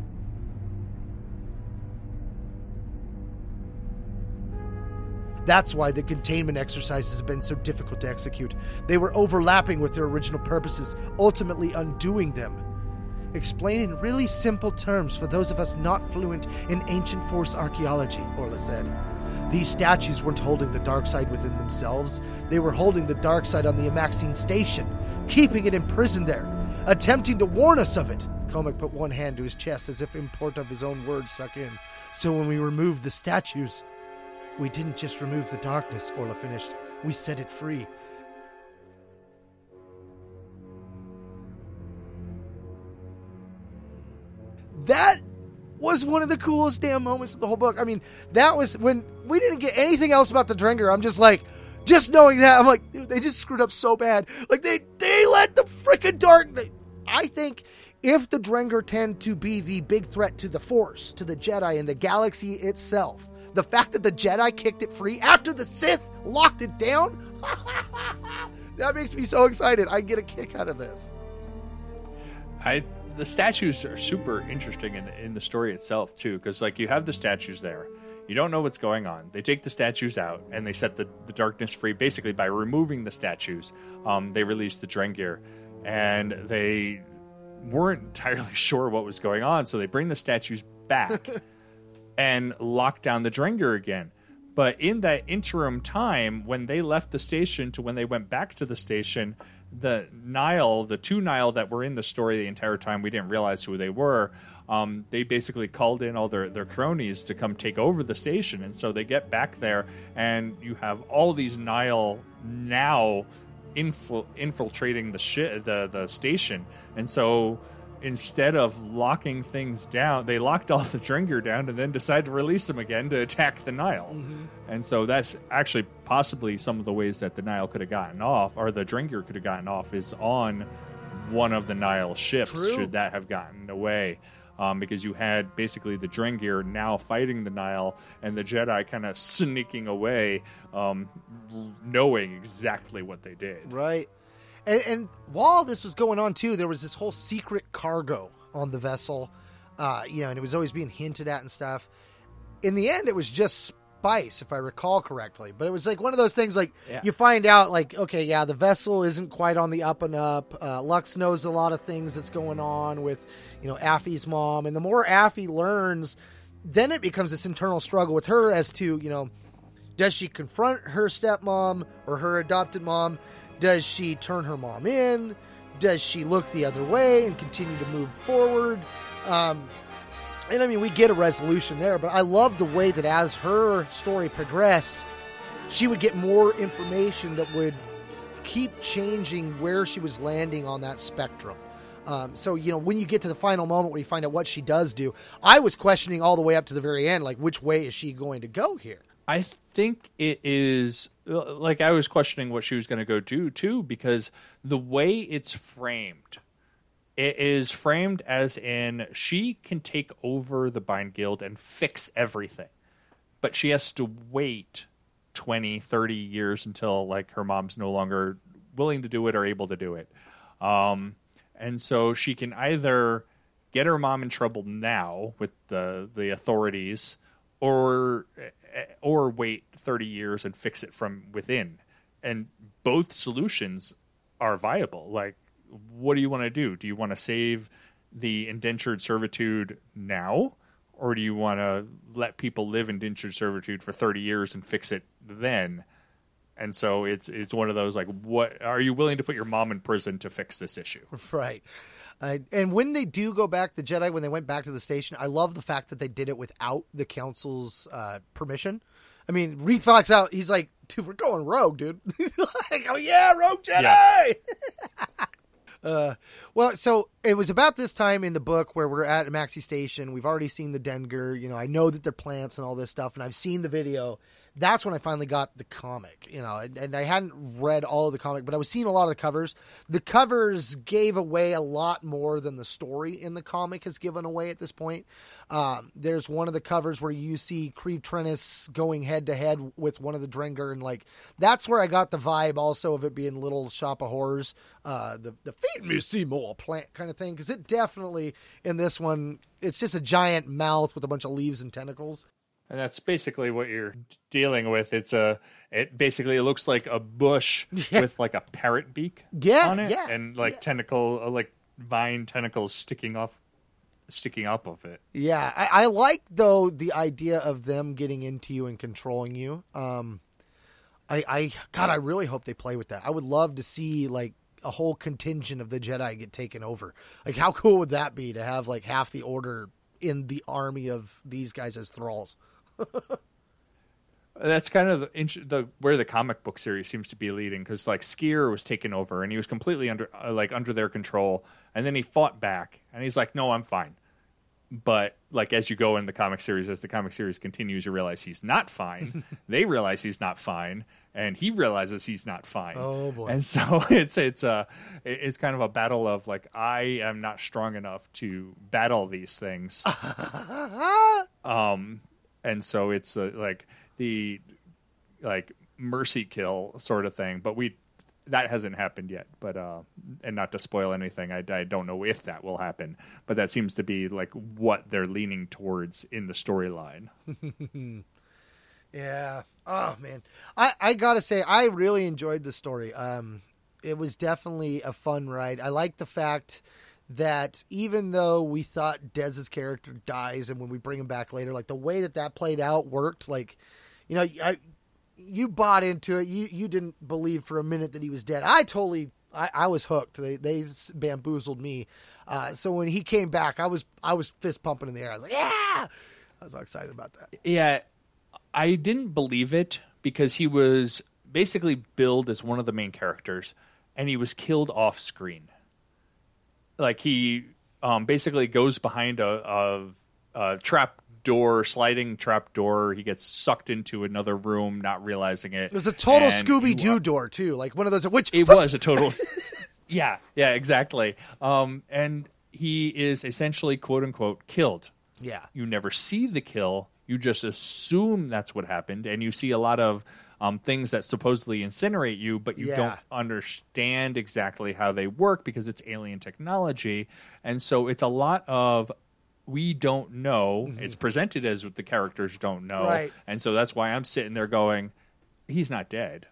[SPEAKER 1] That's why the containment exercises have been so difficult to execute. They were overlapping with their original purposes, ultimately undoing them. Explain in really simple terms for those of us not fluent in ancient force archaeology, Orla said. These statues weren't holding the dark side within themselves, they were holding the dark side on the Amaxine station, keeping it imprisoned there, attempting to warn us of it. Cohmac put one hand to his chest as if import of his own words suck in. So when we removed the statues, we didn't just remove the darkness, Orla finished. We set it free. That was one of the coolest damn moments of the whole book. I mean, that was when we didn't get anything else about the Drengir. I'm just like, just knowing that, I'm like, dude, they just screwed up so bad. Like they they let the freaking dark. I think if the Drengir tend to be the big threat to the Force, to the Jedi, and the galaxy itself, the fact that the Jedi kicked it free after the Sith locked it down, that makes me so excited. I get a kick out of this.
[SPEAKER 2] I the statues are super interesting in in the story itself too, because like you have the statues there, you don't know what's going on. They take the statues out and they set the, the darkness free. Basically, by removing the statues, um, they release the Drengir, and they weren't entirely sure what was going on, so they bring the statues back and lock down the Drengir again. But in that interim time, when they left the station to when they went back to the station, the Nihil, the two Nihil that were in the story the entire time, we didn't realize who they were. Um, they basically called in all their, their cronies to come take over the station. And so they get back there, and you have all these Nihil now infil- infiltrating the, shi- the, the station. And so instead of locking things down, they locked all the Drengir down and then decided to release them again to attack the Nihil.
[SPEAKER 1] Mm-hmm.
[SPEAKER 2] And so that's actually possibly some of the ways that the Nihil could have gotten off, or the Drengir could have gotten off, is on one of the Nihil ships,
[SPEAKER 1] True.
[SPEAKER 2] should that have gotten away. Um, because you had basically the Drengir now fighting the Nihil and the Jedi kind of sneaking away, um, knowing exactly what they did.
[SPEAKER 1] Right. And, and while this was going on too, there was this whole secret cargo on the vessel, uh, you know, and it was always being hinted at and stuff. In the end, it was just spice, if I recall correctly. But it was like one of those things, like
[SPEAKER 2] Yeah.
[SPEAKER 1] you find out, like, okay, yeah, the vessel isn't quite on the up and up. Uh, Lux knows a lot of things that's going on with, you know, Affie's mom, and the more Affy learns, then it becomes this internal struggle with her as to, you know, does she confront her stepmom or her adopted mom? Does she turn her mom in? Does she look the other way and continue to move forward? Um, and I mean, we get a resolution there, but I love the way that as her story progressed, she would get more information that would keep changing where she was landing on that spectrum. Um, so, you know, when you get to the final moment where you find out what she does do, I was questioning all the way up to the very end, like, which way is she going to go here?
[SPEAKER 2] I think it is like I was questioning what she was going to go do too, because the way it's framed, it is framed as in she can take over the Byne Guild and fix everything, but she has to wait 20, 30 years until like her mom's no longer willing to do it or able to do it. Um, and so she can either get her mom in trouble now with the the authorities or Eh, or wait 30 years and fix it from within. And both solutions are viable. Like what do you want to do? Do you want to save the indentured servitude now or do you want to let people live indentured servitude for 30 years and fix it then? And so it's it's one of those like what are you willing to put your mom in prison to fix this issue?
[SPEAKER 1] Right. Uh, and when they do go back, the Jedi, when they went back to the station, I love the fact that they did it without the council's uh, permission. I mean, Reed Fox out. He's like, dude, we're going rogue, dude. like, oh yeah, rogue Jedi.
[SPEAKER 2] Yeah.
[SPEAKER 1] uh, well, so it was about this time in the book where we're at Maxi Station. We've already seen the Drengir. You know, I know that they're plants and all this stuff, and I've seen the video. That's when I finally got the comic, you know, and, and I hadn't read all of the comic, but I was seeing a lot of the covers. The covers gave away a lot more than the story in the comic has given away at this point. Um, there's one of the covers where you see Keeve Trennis going head to head with one of the Drengir, and like that's where I got the vibe also of it being Little Shop of Horrors, uh, the the feed me Seymour plant kind of thing, because it definitely in this one it's just a giant mouth with a bunch of leaves and tentacles.
[SPEAKER 2] And that's basically what you're dealing with it's a it basically it looks like a bush with like a parrot beak
[SPEAKER 1] Yeah,
[SPEAKER 2] on it
[SPEAKER 1] yeah,
[SPEAKER 2] and like tentacle uh, like vine tentacles sticking off sticking up of it
[SPEAKER 1] Yeah, I, I like though the idea of them getting into you and controlling you. Um, I, I, God, I really hope they play with that. I would love to see like a whole contingent of the Jedi get taken over. Like, how cool would that be to have like half the Order in the army of these guys as thralls?
[SPEAKER 2] that's kind of the, the where the comic book series seems to be leading because like Sskeer was taken over and he was completely under uh, like under their control and then he fought back and he's like no I'm fine. But like as you go in the comic series as the comic series continues you realize he's not fine. They realize he's not fine and he realizes he's not fine.
[SPEAKER 1] Oh, boy.
[SPEAKER 2] and so it's it's a it's kind of a battle of like I am not strong enough to battle these things. Um and so it's uh, like the like mercy kill sort of thing but we that hasn't happened yet but uh and not to spoil anything I, I don't know if that will happen but that seems to be like what they're leaning towards in the storyline
[SPEAKER 1] Yeah. Oh man, I I gotta say I really enjoyed the story. Um, it was definitely a fun ride. I like the fact that even though we thought Dez's character dies, and when we bring him back later, like the way that that played out worked. Like, you know, I you bought into it. You you didn't believe for a minute that he was dead. I totally. I, I was hooked. They they bamboozled me. Uh, so when he came back, I was I was fist pumping in the air. I was like, yeah, I was excited about that.
[SPEAKER 2] yeah i didn't believe it because he was basically billed as one of the main characters and he was killed off screen like he um, basically goes behind a, a, a trap door sliding trap door. He gets sucked into another room not realizing it.
[SPEAKER 1] It was a total Scooby Doo door too, like one of those. Which
[SPEAKER 2] it was a total yeah yeah exactly. Um, and he is essentially quote unquote killed.
[SPEAKER 1] Yeah,
[SPEAKER 2] you never see the kill. You just assume that's what happened, and you see a lot of um, things that supposedly incinerate you, but you
[SPEAKER 1] Yeah.
[SPEAKER 2] don't understand exactly how they work because it's alien technology, and so it's a lot of we don't know. It's presented as what the characters don't know,
[SPEAKER 1] Mm-hmm. Right.
[SPEAKER 2] and so that's why I'm sitting there going, "He's not dead."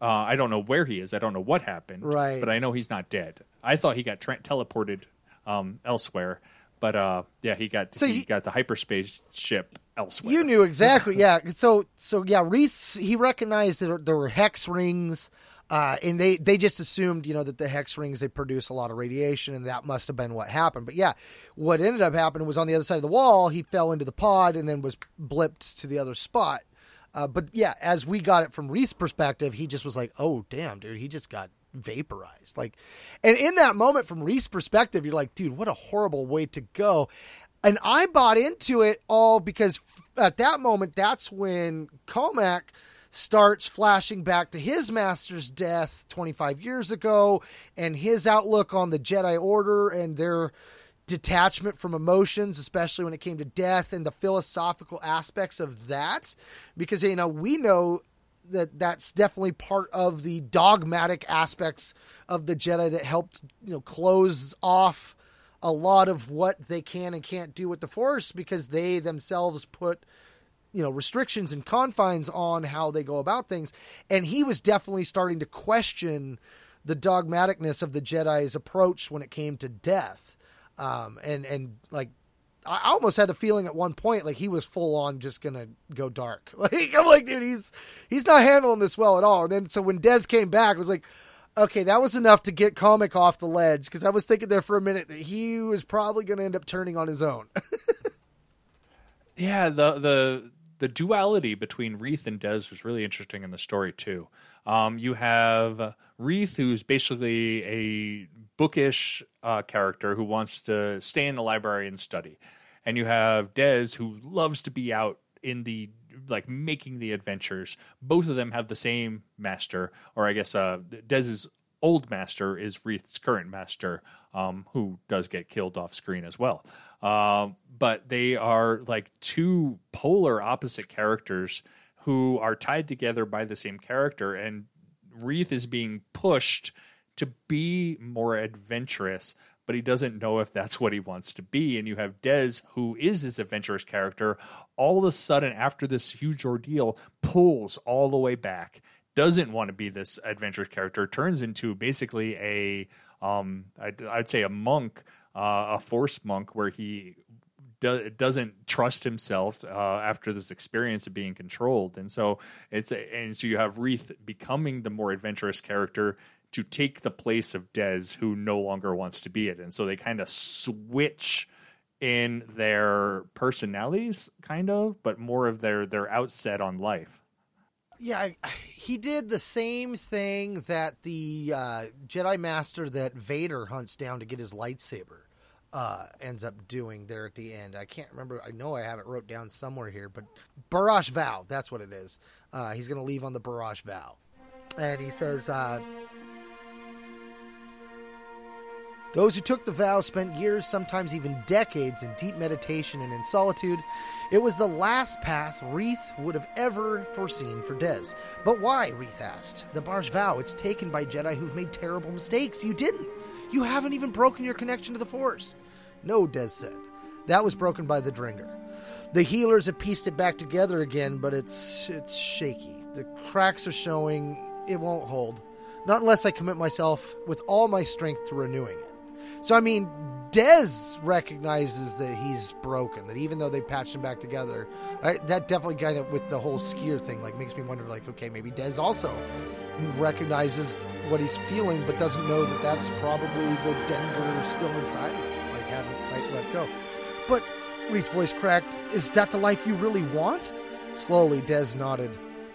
[SPEAKER 2] Uh, I don't know where he is. I don't know what happened.
[SPEAKER 1] Right.
[SPEAKER 2] But I know he's not dead. I thought he got tra- teleported um, elsewhere. But uh, yeah, he got
[SPEAKER 1] So
[SPEAKER 2] he
[SPEAKER 1] you-
[SPEAKER 2] got the hyperspace ship elsewhere.
[SPEAKER 1] you knew exactly. Yeah, so so yeah, Reath he recognized that there were hex rings, uh, and they they just assumed you know that the hex rings they produce a lot of radiation, and that must have been what happened. But yeah, what ended up happening was on the other side of the wall, he fell into the pod and then was blipped to the other spot. Uh, but yeah, as we got it from Reath's perspective, he just was like, "Oh damn, dude, he just got vaporized." Like, and in that moment, from Reath's perspective, you're like, "Dude, what a horrible way to go." And I bought into it all because at that moment, that's when Cohmac starts flashing back to his master's death 25 years ago and his outlook on the Jedi Order and their detachment from emotions, especially when it came to death and the philosophical aspects of that. Because, you know, we know that that's definitely part of the dogmatic aspects of the Jedi that helped, you know, close off a lot of what they can and can't do with the Force because they themselves put you know restrictions and confines on how they go about things and he was definitely starting to question the dogmaticness of the jedi's approach when it came to death um, and and like I almost had the feeling at one point like he was full on just gonna go dark. Like I'm like, dude, he's he's not handling this well at all. And then so when Dez came back, I was like, okay, that was enough to get Cohmac off the ledge because I was thinking there for a minute that he was probably gonna end up turning on his own.
[SPEAKER 2] Yeah, the the the duality between Reath and Dez was really interesting in the story too. Um, you have Reath, who's basically a bookish uh, character who wants to stay in the library and study, and you have Dez, who loves to be out in the like making the adventures. Both of them have the same master, or I guess uh, Dez's old master is Reath's current master, um, who does get killed off screen as well. Um, but they are like two polar opposite characters who are tied together by the same character, and Reath is being pushed to be more adventurous, but he doesn't know if that's what he wants to be. And you have Dez, who is this adventurous character, all of a sudden, after this huge ordeal, pulls all the way back, doesn't want to be this adventurous character, turns into basically a, um, I'd, I'd say a monk, uh, a force monk, where he do, doesn't trust himself uh, after this experience of being controlled, and so it's a, and so you have Reath becoming the more adventurous character to take the place of Dez, who no longer wants to be it, and so they kind of switch in their personalities, kind of, but more of their their outset on life.
[SPEAKER 1] Yeah, he did the same thing that the uh, Jedi Master that Vader hunts down to get his lightsaber uh, ends up doing there at the end. I can't remember. I know I have it wrote down somewhere here, but Barash Vow, that's what it is. Uh, he's going to leave on the Barash Vow. And he says, uh, Those who took the vow spent years, sometimes even decades, in deep meditation and in solitude. It was the last path Reath would have ever foreseen for Dez. But why? Reath asked. The Barash vow, it's taken by Jedi who've made terrible mistakes. You didn't. You haven't even broken your connection to the Force. No, Dez said. That was broken by the Drengir. The healers have pieced it back together again, but it's it's shaky. The cracks are showing. It won't hold. Not unless I commit myself with all my strength to renewing it. So, I mean, Dez recognizes that he's broken, that even though they patched him back together, I, that definitely kind of, with the whole Sskeer thing, like makes me wonder, like, okay, maybe Dez also recognizes what he's feeling, but doesn't know that that's probably the Drengir still inside like, haven't quite let go. But Reath's voice cracked, is that the life you really want? Slowly, Dez nodded.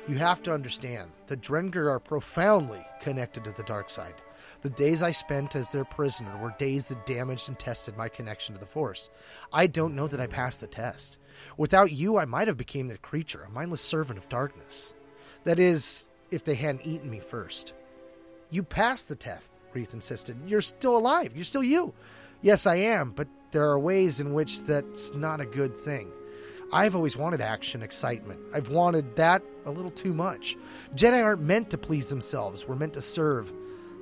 [SPEAKER 1] You have to understand, the Drengir are profoundly connected to the dark side. The days I spent as their prisoner were days that damaged and tested my connection to the Force. I don't know that I passed the test. Without you, I might have become their creature, a mindless servant of darkness. That is, if they hadn't eaten me first. You passed the test, Reath insisted. You're still alive. You're still you. Yes, I am, but there are ways in which that's not a good thing. I've always wanted action, excitement. I've wanted that a little too much. Jedi aren't meant to please themselves, we're meant to serve.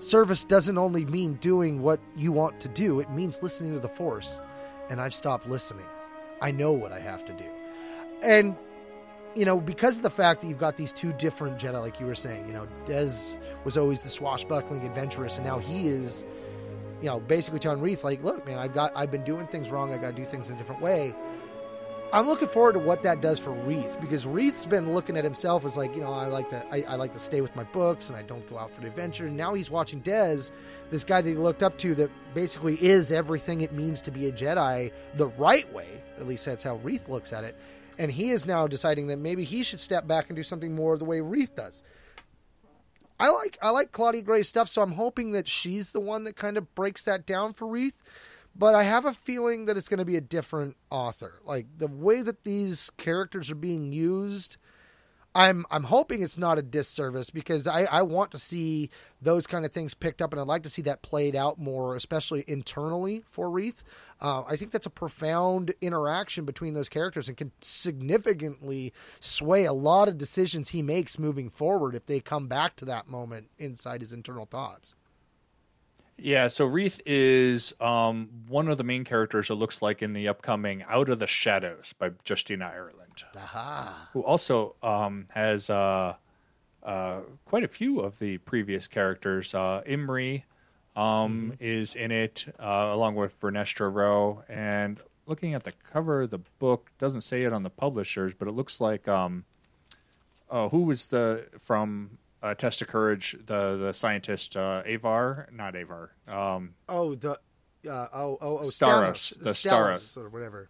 [SPEAKER 1] Service doesn't only mean doing what you want to do, it means listening to the Force. And I've stopped listening. I know what I have to do. And, you know, because of the fact that you've got these two different Jedi, like you were saying, you know, Dez was always the swashbuckling adventurous, and now he is, you know, basically telling Reath, like, look, man, I've got, I've been doing things wrong. I got to do things in a different way. I'm looking forward to what that does for Reath because Reath's been looking at himself as like, you know, I like to I, I, like to stay with my books and I don't go out for the adventure. And now he's watching Dez, this guy that he looked up to that basically is everything it means to be a Jedi the right way. At least that's how Reath looks at it. And he is now deciding that maybe he should step back and do something more the way Reath does. I like I like Claudia Gray's stuff, so I'm hoping that she's the one that kind of breaks that down for Reath. But I have a feeling that it's going to be a different author. Like the way that these characters are being used, I'm I'm hoping it's not a disservice because I, I want to see those kind of things picked up and I'd like to see that played out more, especially internally for Reath. Uh, I think that's a profound interaction between those characters and can significantly sway a lot of decisions he makes moving forward if they come back to that moment inside his internal thoughts.
[SPEAKER 2] Yeah, so Reath is um, one of the main characters. It looks like in the upcoming Out of the Shadows by Justina Ireland,
[SPEAKER 1] Aha.
[SPEAKER 2] who also um, has uh, uh, quite a few of the previous characters. Uh, Imri um, is in it, uh, along with Vernestra Rowe. And looking at the cover of the book, doesn't say it on the publishers, but it looks like um, oh, who was the from uh, Test of Courage, the the scientist uh, Avar, not Avar. Um,
[SPEAKER 1] Oh, the uh, oh oh oh
[SPEAKER 2] Starros,
[SPEAKER 1] Starros,
[SPEAKER 2] the
[SPEAKER 1] Starros or whatever.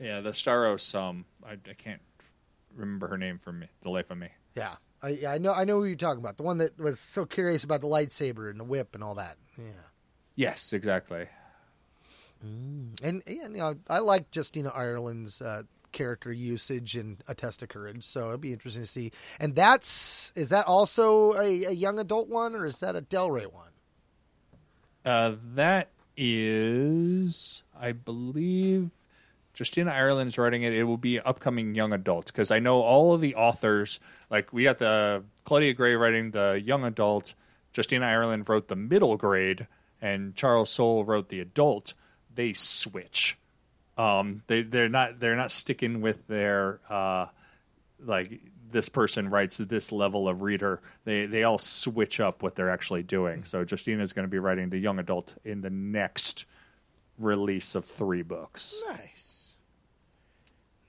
[SPEAKER 2] yeah, the Starros. Um, I, I can't remember her name for me, the life of me.
[SPEAKER 1] Yeah, I yeah, I know I know who you're talking about. The one that was so curious about the lightsaber and the whip and all that. Yeah.
[SPEAKER 2] Yes, exactly.
[SPEAKER 1] And, and you know, I like Justina Ireland's uh, character usage in A Test of Courage, so it'd be interesting to see. And that's is that also a, a young adult one, or is that a Del Rey one?
[SPEAKER 2] Uh, that is, I believe, Justina Ireland's writing it. It will be upcoming young adults because I know all of the authors. Like we got the Claudia Gray writing the young adult, Justina Ireland wrote the middle grade, and Charles Soule wrote the adult. They switch. Um, they they're not they're not sticking with their uh, like this person writes this level of reader. They they all switch up what they're actually doing. So Justina is going to be writing the young adult in the next release of three books.
[SPEAKER 1] Nice,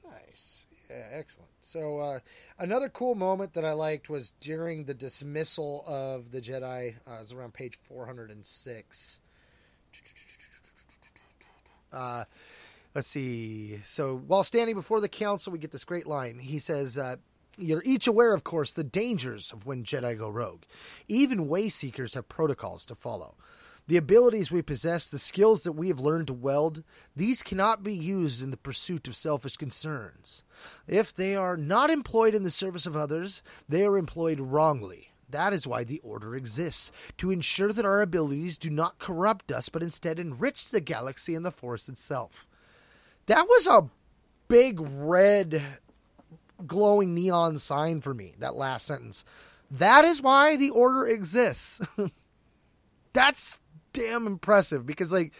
[SPEAKER 1] nice, yeah, excellent. So uh, another cool moment that I liked was during the dismissal of the Jedi. Uh, it was around page four hundred and six. Uh, let's see. So while standing before the council, we get this great line. He says, uh, You're each aware, of course, the dangers of when Jedi go rogue. Even Wayseekers have protocols to follow. The abilities we possess, the skills that we have learned to weld, these cannot be used in the pursuit of selfish concerns. If they are not employed in the service of others, they are employed wrongly. That is why the Order exists, to ensure that our abilities do not corrupt us, but instead enrich the galaxy and the Force itself. That was a big red glowing neon sign for me, that last sentence. That is why the Order exists. That's damn impressive because, like,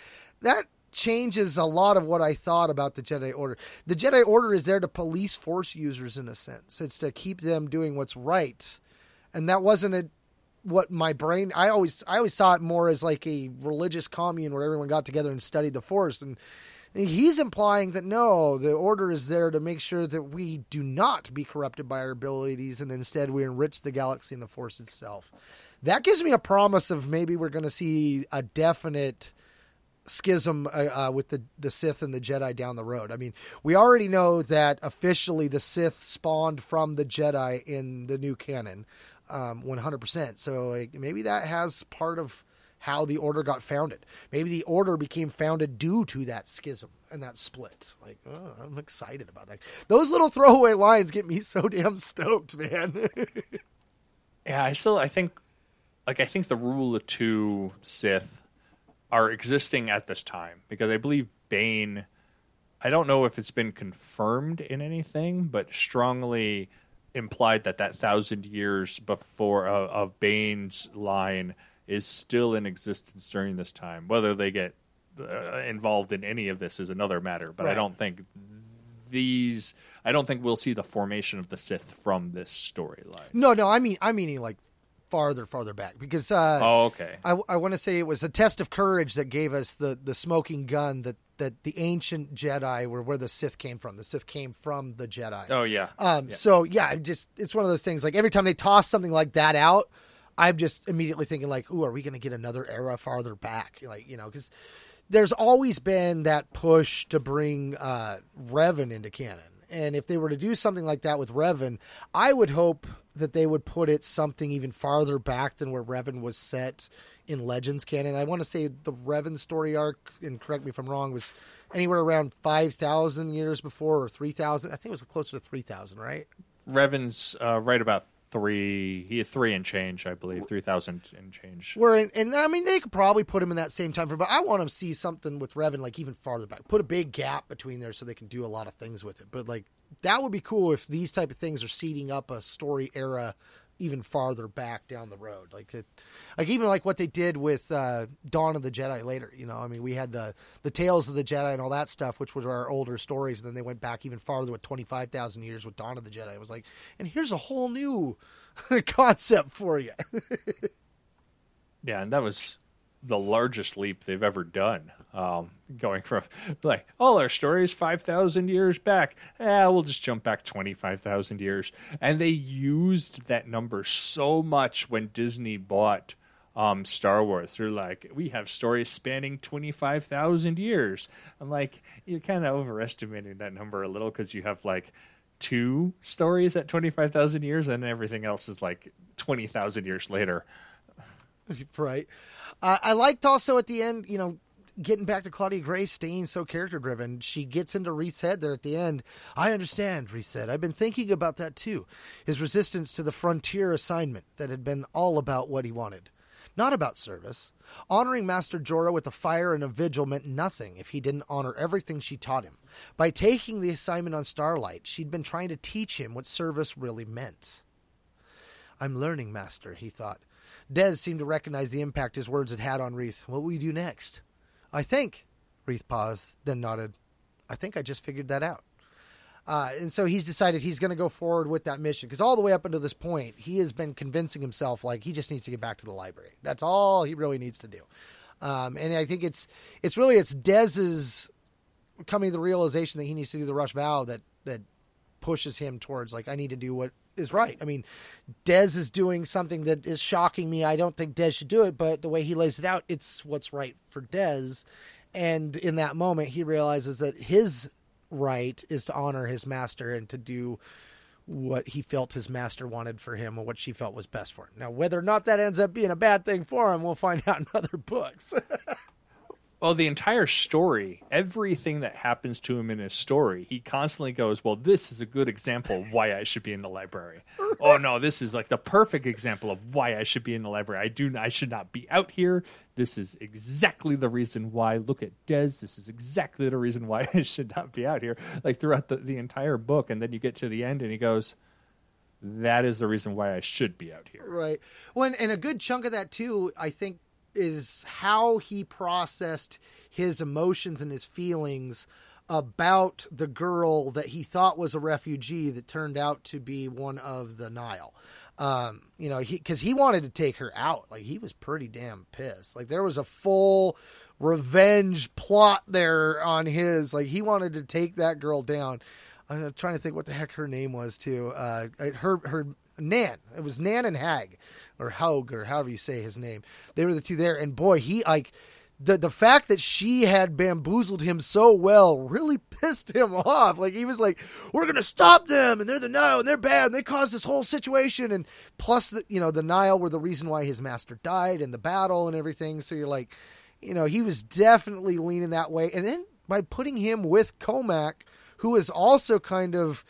[SPEAKER 1] that changes a lot of what I thought about the Jedi Order. The Jedi Order is there to police Force users in a sense, it's to keep them doing what's right and that wasn't a what my brain I always I always saw it more as like a religious commune where everyone got together and studied the force and he's implying that no the order is there to make sure that we do not be corrupted by our abilities and instead we enrich the galaxy and the force itself that gives me a promise of maybe we're going to see a definite schism uh, uh, with the the Sith and the Jedi down the road. I mean, we already know that officially the Sith spawned from the Jedi in the new canon, um, 100%. So like, maybe that has part of how the Order got founded. Maybe the Order became founded due to that schism and that split. Like, oh, I'm excited about that. Those little throwaway lines get me so damn stoked, man.
[SPEAKER 2] Yeah, I still I think like I think the rule of two Sith are existing at this time because I believe Bane. I don't know if it's been confirmed in anything, but strongly implied that that thousand years before uh, of Bane's line is still in existence during this time. Whether they get uh, involved in any of this is another matter, but I don't think these. I don't think we'll see the formation of the Sith from this storyline.
[SPEAKER 1] no, no, I mean, I'm meaning like farther, farther back because uh,
[SPEAKER 2] Oh, okay.
[SPEAKER 1] I, I want to say it was a test of courage that gave us the, the smoking gun that, that the ancient Jedi were where the Sith came from. The Sith came from the Jedi.
[SPEAKER 2] Oh yeah.
[SPEAKER 1] Um, So yeah, just it's one of those things. Like every time they toss something like that out, I'm just immediately thinking like, "Ooh, are we going to get another era farther back?" Like you know, because there's always been that push to bring uh, Revan into canon, and if they were to do something like that with Revan, I would hope that they would put it something even farther back than where Revan was set in Legends canon. I want to say the Revan story arc, and correct me if I'm wrong, was anywhere around 5,000 years before or 3,000. I think it was closer to 3,000, right?
[SPEAKER 2] Revan's uh, right about three. He had three and change, I believe, three thousand and change.
[SPEAKER 1] Where in, and I mean they could probably put him in that same time frame, but I want to see something with Revan like even farther back. Put a big gap between there so they can do a lot of things with it. But like that would be cool if these type of things are seeding up a story era even farther back down the road. Like it, like even like what they did with uh, Dawn of the Jedi later. You know, I mean, we had the the Tales of the Jedi and all that stuff, which was our older stories, and then they went back even farther with twenty five thousand years with Dawn of the Jedi. It was like, and here's a whole new concept for you.
[SPEAKER 2] yeah, and that was the largest leap they've ever done. Um, going from like all our stories five thousand years back, yeah, we'll just jump back twenty five thousand years, and they used that number so much when Disney bought um, Star Wars. They're like, we have stories spanning twenty five thousand years. I'm like, you're kind of overestimating that number a little because you have like two stories at twenty five thousand years, and everything else is like twenty thousand years later.
[SPEAKER 1] right. Uh, I liked also at the end, you know, getting back to Claudia Gray staying so character driven. She gets into Reath's head there at the end. I understand, Reath said. I've been thinking about that too. His resistance to the frontier assignment that had been all about what he wanted. Not about service. Honoring Master Jora with a fire and a vigil meant nothing if he didn't honor everything she taught him. By taking the assignment on Starlight, she'd been trying to teach him what service really meant. I'm learning, Master, he thought. Dez seemed to recognize the impact his words had had on Reath. What will you do next? I think. Reath paused, then nodded. I think I just figured that out. Uh, and so he's decided he's going to go forward with that mission because all the way up until this point, he has been convincing himself like he just needs to get back to the library. That's all he really needs to do. Um, and I think it's it's really it's Dez's coming to the realization that he needs to do the rush vow that that pushes him towards like I need to do what is right. I mean, Dez is doing something that is shocking me. I don't think Dez should do it, but the way he lays it out, it's what's right for Dez. And in that moment, he realizes that his right is to honor his master and to do what he felt his master wanted for him or what she felt was best for him. Now, whether or not that ends up being a bad thing for him, we'll find out in other books.
[SPEAKER 2] well, the entire story, everything that happens to him in his story, he constantly goes, Well, this is a good example of why I should be in the library. oh no, this is like the perfect example of why I should be in the library. I do I should not be out here. This is exactly the reason why. Look at des This is exactly the reason why I should not be out here. Like throughout the, the entire book. And then you get to the end and he goes, That is the reason why I should be out here.
[SPEAKER 1] Right. Well, and a good chunk of that too, I think is how he processed his emotions and his feelings about the girl that he thought was a refugee that turned out to be one of the Nihil. Um, you know, because he, he wanted to take her out. Like he was pretty damn pissed. Like there was a full revenge plot there on his. Like he wanted to take that girl down. I'm trying to think what the heck her name was too. Uh, her her Nan. It was Nan and Hag or Haug or however you say his name. They were the two there, and boy, he like the the fact that she had bamboozled him so well really pissed him off. Like he was like, "We're gonna stop them, and they're the Nihil, and they're bad, and they caused this whole situation." And plus, the, you know, the Nihil were the reason why his master died in the battle and everything. So you're like, you know, he was definitely leaning that way. And then by putting him with Cohmac, who is also kind of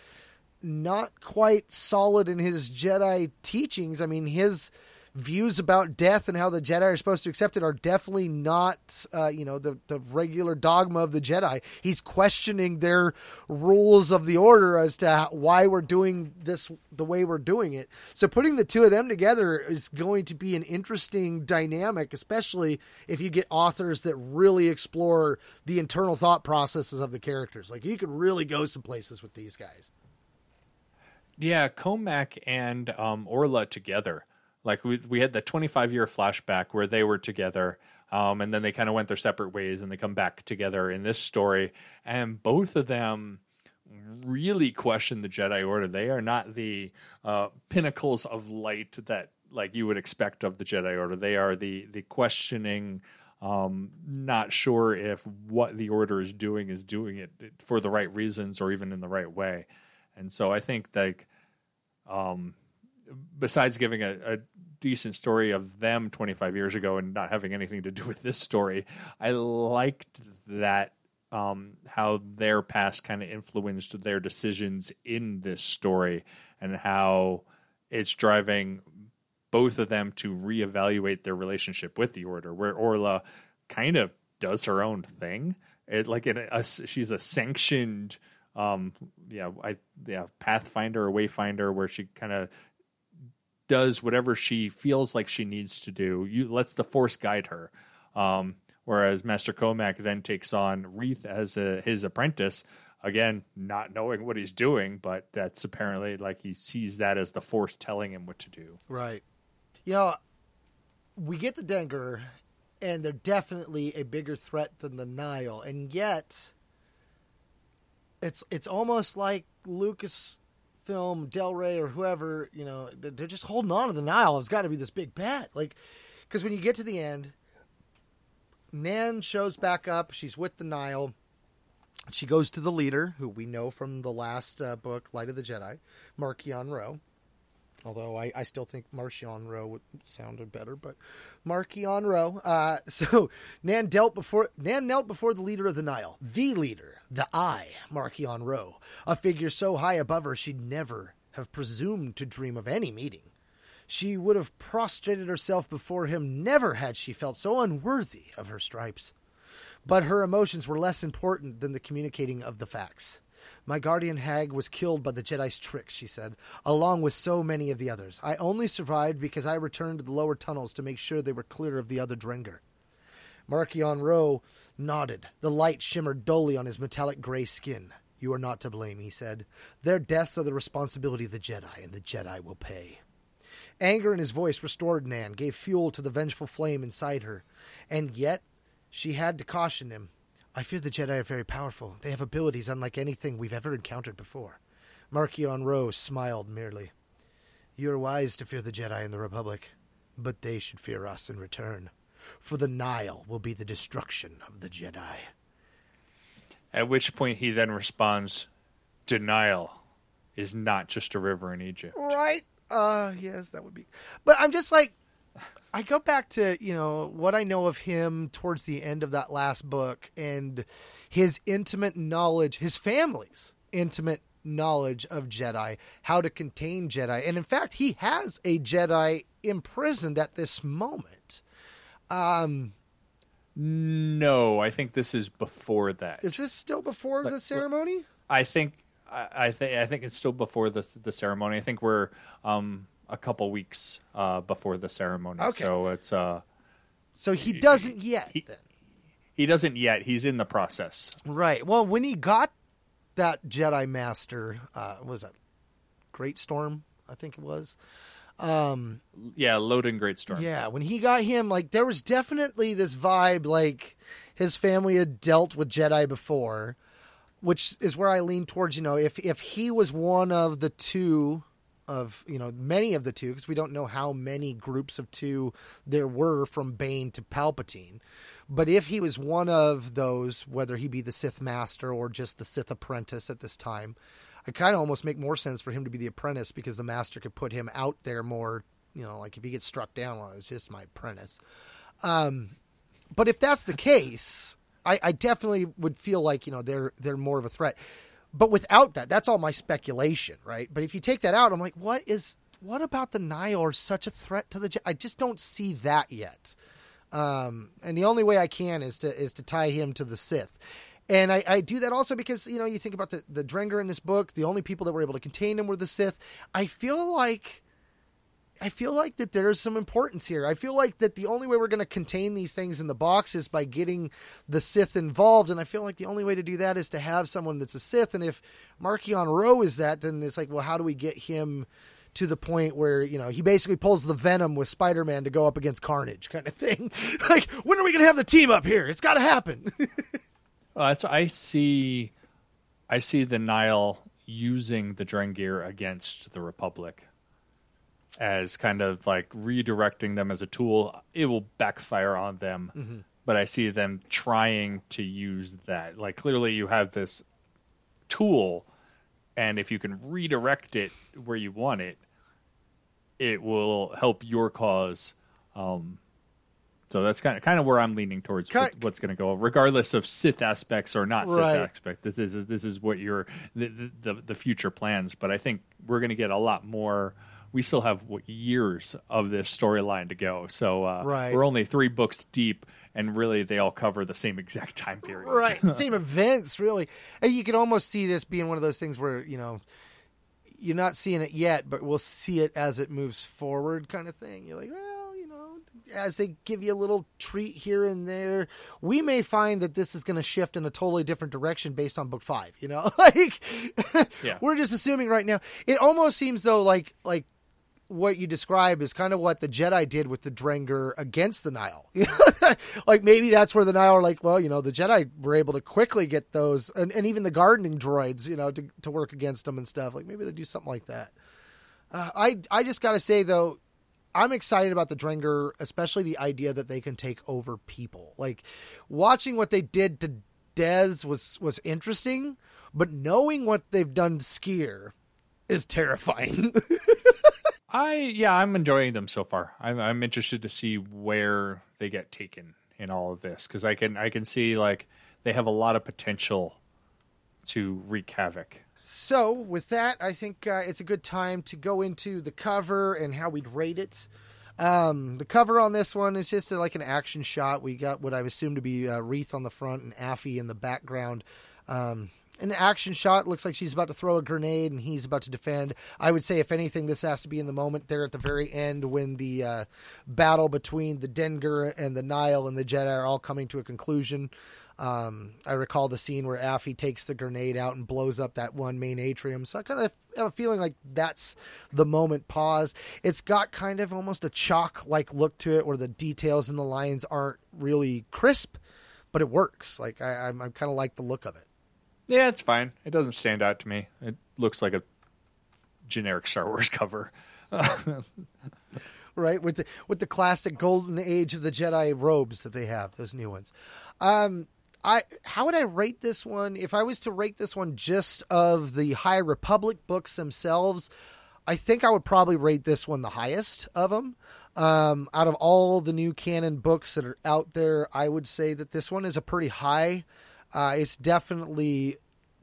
[SPEAKER 1] not quite solid in his Jedi teachings. I mean, his views about death and how the Jedi are supposed to accept it are definitely not, uh, you know, the, the regular dogma of the Jedi. He's questioning their rules of the order as to why we're doing this the way we're doing it. So putting the two of them together is going to be an interesting dynamic, especially if you get authors that really explore the internal thought processes of the characters. Like you could really go some places with these guys.
[SPEAKER 2] Yeah, Cohmac and um, Orla together. Like we we had the 25 year flashback where they were together, um, and then they kind of went their separate ways, and they come back together in this story, and both of them really question the Jedi Order. They are not the uh, pinnacles of light that like you would expect of the Jedi Order. They are the the questioning. Um, not sure if what the Order is doing is doing it for the right reasons or even in the right way. And so I think like um, besides giving a, a decent story of them 25 years ago and not having anything to do with this story, I liked that um, how their past kind of influenced their decisions in this story and how it's driving both of them to reevaluate their relationship with the order where orla kind of does her own thing. It like in a, she's a sanctioned um yeah i yeah pathfinder or wayfinder where she kind of does whatever she feels like she needs to do. You lets the force guide her. Um whereas master cohmac then takes on reath as a, his apprentice again not knowing what he's doing but that's apparently like he sees that as the force telling him what to do.
[SPEAKER 1] Right. You know, we get the Drengir, and they're definitely a bigger threat than the Nihil, and yet it's it's almost like Lucasfilm, Del Rey, or whoever. You know, they're, they're just holding on to the Nihil. It's got to be this big bet, like because when you get to the end, Nan shows back up. She's with the Nihil. She goes to the leader, who we know from the last uh, book, Light of the Jedi, Marchion Ro. Although I, I still think Marchion Ro would sounded better, but Marchion Ro. Uh, so Nan dealt before Nan knelt before the leader of the Nihil, the leader, the I, Marchion Ro, a figure so high above her she'd never have presumed to dream of any meeting. She would have prostrated herself before him, never had she felt so unworthy of her stripes. But her emotions were less important than the communicating of the facts. My guardian Hague was killed by the Jedi's tricks, she said, along with so many of the others. I only survived because I returned to the lower tunnels to make sure they were clear of the other Drengir. Marchion Ro nodded. The light shimmered dully on his metallic gray skin. You are not to blame, he said. Their deaths are the responsibility of the Jedi, and the Jedi will pay. Anger in his voice restored Nan, gave fuel to the vengeful flame inside her. And yet, she had to caution him. I fear the Jedi are very powerful. They have abilities unlike anything we've ever encountered before. Marchion Rose smiled merely. You are wise to fear the Jedi and the Republic, but they should fear us in return. For the Nihil will be the destruction of the Jedi.
[SPEAKER 2] At which point he then responds, Denial is not just a river in Egypt.
[SPEAKER 1] Right? Uh, yes, that would be. But I'm just like, I go back to you know what I know of him towards the end of that last book and his intimate knowledge, his family's intimate knowledge of Jedi, how to contain Jedi, and in fact, he has a Jedi imprisoned at this moment. Um,
[SPEAKER 2] No, I think this is before that.
[SPEAKER 1] is this still before the ceremony?
[SPEAKER 2] I think I, I think I think it's still before the the ceremony. I think we're um, a couple weeks uh, before the ceremony.
[SPEAKER 1] Okay.
[SPEAKER 2] So it's uh,
[SPEAKER 1] So he doesn't yet.
[SPEAKER 2] he-
[SPEAKER 1] then.
[SPEAKER 2] he doesn't yet. He's in the process.
[SPEAKER 1] Right. Well, when he got that Jedi Master, uh, was that Greatstorm? I think it was.
[SPEAKER 2] Yeah, Loden Greatstorm.
[SPEAKER 1] Yeah, when he got him, like there was definitely this vibe, like his family had dealt with Jedi before, which is where I lean towards. You know, if if he was one of the two of you know many of the two, because we don't know how many groups of two there were from Bane to Palpatine, but if he was one of those, whether he be the Sith Master or just the Sith Apprentice at this time. I kind of almost make more sense for him to be the apprentice because the master could put him out there more. You know, like if he gets struck down, well, it's just my apprentice. Um, but if that's the case, I, I definitely would feel like you know they're they're more of a threat. But without that, that's all my speculation, right? But if you take that out, I'm like, what is what about the are such a threat to the? Je- I just don't see that yet. Um, and the only way I can is to is to tie him to the Sith. And I, I do that also because you know you think about the the Drengir in this book. The only people that were able to contain him were the Sith. I feel like I feel like that there's some importance here. I feel like that the only way we're going to contain these things in the box is by getting the Sith involved, and I feel like the only way to do that is to have someone that's a Sith. And if Marchion Ro is that, then it's like, well, how do we get him to the point where you know he basically pulls the Venom with Spider-Man to go up against Carnage, kind of thing? like, when are we going to have the team up here? It's got to happen.
[SPEAKER 2] Oh, that's, I see. I see the Nihil using the Drengir against the Republic as kind of like redirecting them as a tool. It will backfire on them, but I see them trying to use that. Like clearly, you have this tool, and if you can redirect it where you want it, it will help your cause. Um, so that's kind of kind of where I'm leaning towards what's going to go, regardless of Sith aspects or not Sith
[SPEAKER 1] Right.
[SPEAKER 2] aspect. This is this is what your the, the the future plans. But I think we're going to get a lot more. We still have what, years of this storyline to go, so uh,
[SPEAKER 1] Right.
[SPEAKER 2] we're only three books deep, and really they all cover the same exact time period.
[SPEAKER 1] right same events really and you can almost see this being one of those things where you know you're not seeing it yet but we'll see it as it moves forward kind of thing you're like well you know as they give you a little treat here and there we may find that this is going to shift in a totally different direction based on book five you know like
[SPEAKER 2] Yeah.
[SPEAKER 1] we're just assuming right now it almost seems though like like what you describe is kind of what the Jedi did with the Drengir against the Nihil. like maybe that's where the Nihil are like, well, you know, the Jedi were able to quickly get those, and, and even the gardening droids, you know, to, to work against them and stuff. Like maybe they do something like that. Uh, I I just got to say though, I'm excited about the Drengir, especially the idea that they can take over people. Like watching what they did to Dez was was interesting, but knowing what they've done to Sskeer is terrifying.
[SPEAKER 2] I yeah, I'm enjoying them so far. I'm I'm interested to see where they get taken in all of this because I can I can see like they have a lot of potential to wreak havoc.
[SPEAKER 1] So, with that, I think uh, it's a good time to go into the cover and how we'd rate it. Um, the cover on this one is just uh like an action shot. We got what I assume to be uh, Reath on the front and Affie in the background. Um, an action shot looks like she's about to throw a grenade and he's about to defend. I would say, if anything, this has to be in the moment there at the very end when the uh, battle between the Drengir and the Nihil and the Jedi are all coming to a conclusion. Um, I recall the scene where Affie takes the grenade out and blows up that one main atrium. So I kind of have a feeling like that's the moment pause. It's got kind of almost a chalk like look to it where the details and the lines aren't really crisp, but it works. Like I, I'm, I'm kind of like the look of it.
[SPEAKER 2] Yeah, it's fine. It doesn't stand out to me. It looks like a generic Star Wars cover.
[SPEAKER 1] right with the with the classic golden age of the Jedi robes that they have, those new ones. Um, I how would I rate this one if I was to rate this one just of the High Republic books themselves? I think I would probably rate this one the highest of them. Um, out of all the new canon books that are out there, I would say that this one is a pretty high. Uh, it's definitely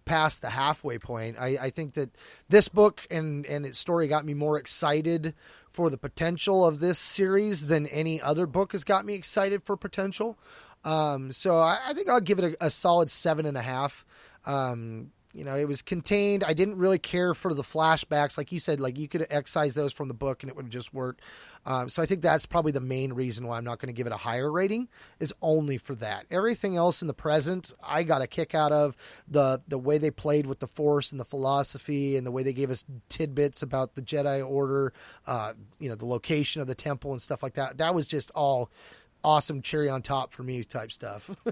[SPEAKER 1] past the halfway point. I, I think that this book and, and its story got me more excited for the potential of this series than any other book has got me excited for potential. Um, so I, I think I'll give it a, a solid seven and a half. Um, you know, it was contained. I didn't really care for the flashbacks, like you said. Like you could excise those from the book, and it would just work. Um, so I think that's probably the main reason why I'm not going to give it a higher rating. Is only for that. Everything else in the present, I got a kick out of the the way they played with the Force and the philosophy, and the way they gave us tidbits about the Jedi Order. Uh, you know, the location of the temple and stuff like that. That was just all awesome cherry on top for me type stuff.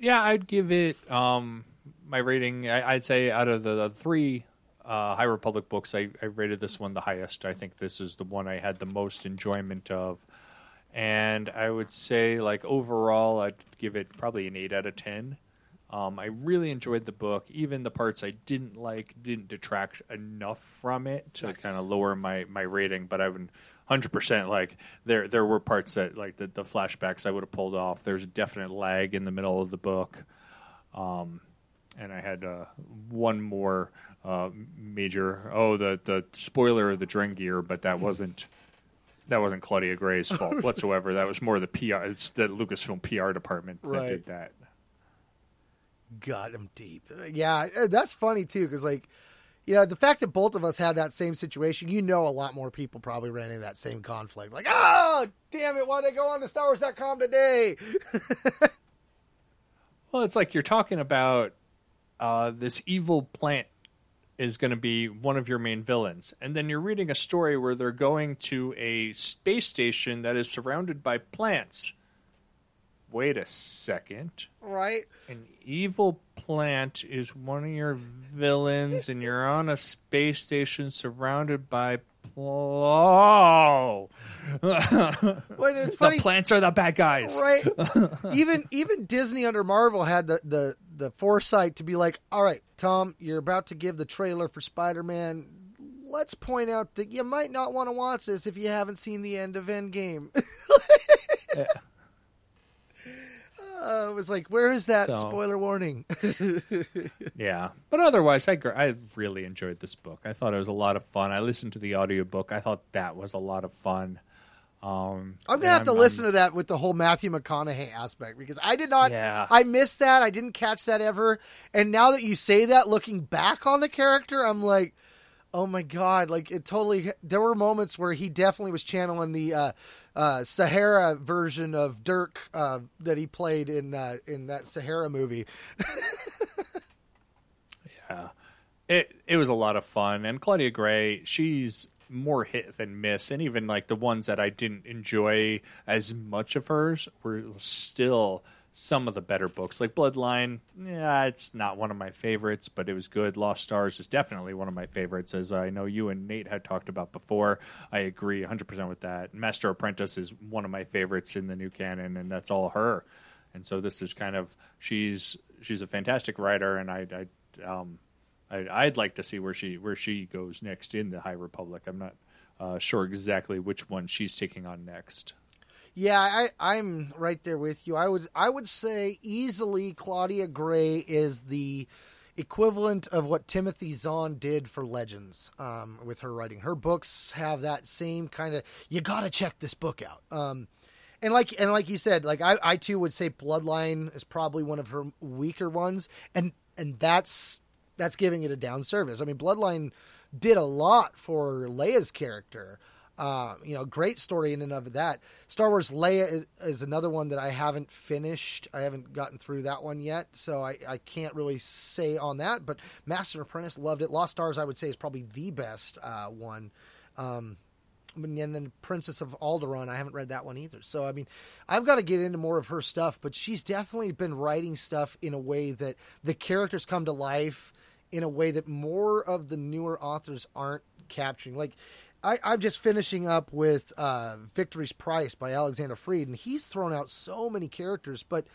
[SPEAKER 2] Yeah, I'd give it um, my rating. I, I'd say out of the, the three uh, High Republic books, I, I rated this one the highest. I think this is the one I had the most enjoyment of, and I would say like overall, I'd give it probably an eight out of ten. Um, I really enjoyed the book. Even the parts I didn't like didn't detract enough from it to kind of lower my, my rating. But I would hundred percent like there there were parts that like the, the flashbacks I would have pulled off. There's a definite lag in the middle of the book, um, and I had uh, one more uh, major. Oh, the the spoiler of the Drengir, but that wasn't. That wasn't Claudia Gray's fault whatsoever. That was more the PR. It's the Lucasfilm PR department that did that.
[SPEAKER 1] Got him deep. Yeah, uh, that's funny too, because like, you know, the fact that both of us had that same situation, you know, a lot more people probably ran into that same conflict. Like, oh, damn it, why they go on to StarWars.com today?
[SPEAKER 2] Well, it's like you're talking about uh, this evil plant is going to be one of your main villains, and then you're reading a story where they're going to a space station that is surrounded by plants. Wait a second.
[SPEAKER 1] right?
[SPEAKER 2] An evil plant is one of your villains, and you're on a space station surrounded by oh.
[SPEAKER 1] Well, it's funny,
[SPEAKER 2] the plants are the bad guys.
[SPEAKER 1] right? even even Disney under Marvel had the, the the foresight to be like, all right, Tom, you're about to give the trailer for Spider Man. let's point out that you might not want to watch this if you haven't seen the end of Endgame. Uh, it was like, where is that
[SPEAKER 2] So-
[SPEAKER 1] spoiler warning?
[SPEAKER 2] Yeah, but otherwise, I gr- I really enjoyed this book. I thought it was a lot of fun. I listened to the audiobook. I thought that was a lot of fun. Um,
[SPEAKER 1] I'm gonna have to
[SPEAKER 2] I'm-
[SPEAKER 1] listen to that with the whole Matthew McConaughey aspect because I did not.
[SPEAKER 2] Yeah.
[SPEAKER 1] I missed that. I didn't catch that ever. And now that you say that, looking back on the character, I'm like, oh my god! Like it totally. There were moments where he definitely was channeling the uh, uh, Sahara version of Dirk uh, that he played in uh, in that Sahara movie.
[SPEAKER 2] Yeah, it it was a lot of fun and claudia gray she's more hit than miss and even like the ones that i didn't enjoy as much of hers were still some of the better books. Like bloodline yeah it's not one of my favorites but it was good. Lost stars is definitely one of my favorites as i know you and nate had talked about before. I agree 100% with that. Master apprentice is one of my favorites in the new canon and that's all her. And so this is kind of she's she's a fantastic writer and i i um I, I'd like to see where she where she goes next in the High Republic. I'm not uh, sure exactly which one she's taking on next.
[SPEAKER 1] Yeah, I, I'm right there with you. I would I would say easily Claudia Gray is the equivalent of what Timothy Zahn did for Legends um, with her writing. Her books have that same kind of you got to check this book out. Um, and like and like you said, like I, I too would say Bloodline is probably one of her weaker ones, and and that's that's giving it a down service. I mean, Bloodline did a lot for Leia's character. Uh, you know, great story in and of that. Star Wars Leia is, is another one that I haven't finished. I haven't gotten through that one yet, so I, I can't really say on that. But Master Apprentice loved it. Lost Stars, I would say, is probably the best uh, one. Um, and then Princess of Alderaan, I haven't read that one either. So I mean, I've got to get into more of her stuff, but she's definitely been writing stuff in a way that the characters come to life in a way that more of the newer authors aren't capturing. Like I, I'm just finishing up with uh, Victory's Price by Alexander Freed, and he's thrown out so many characters, but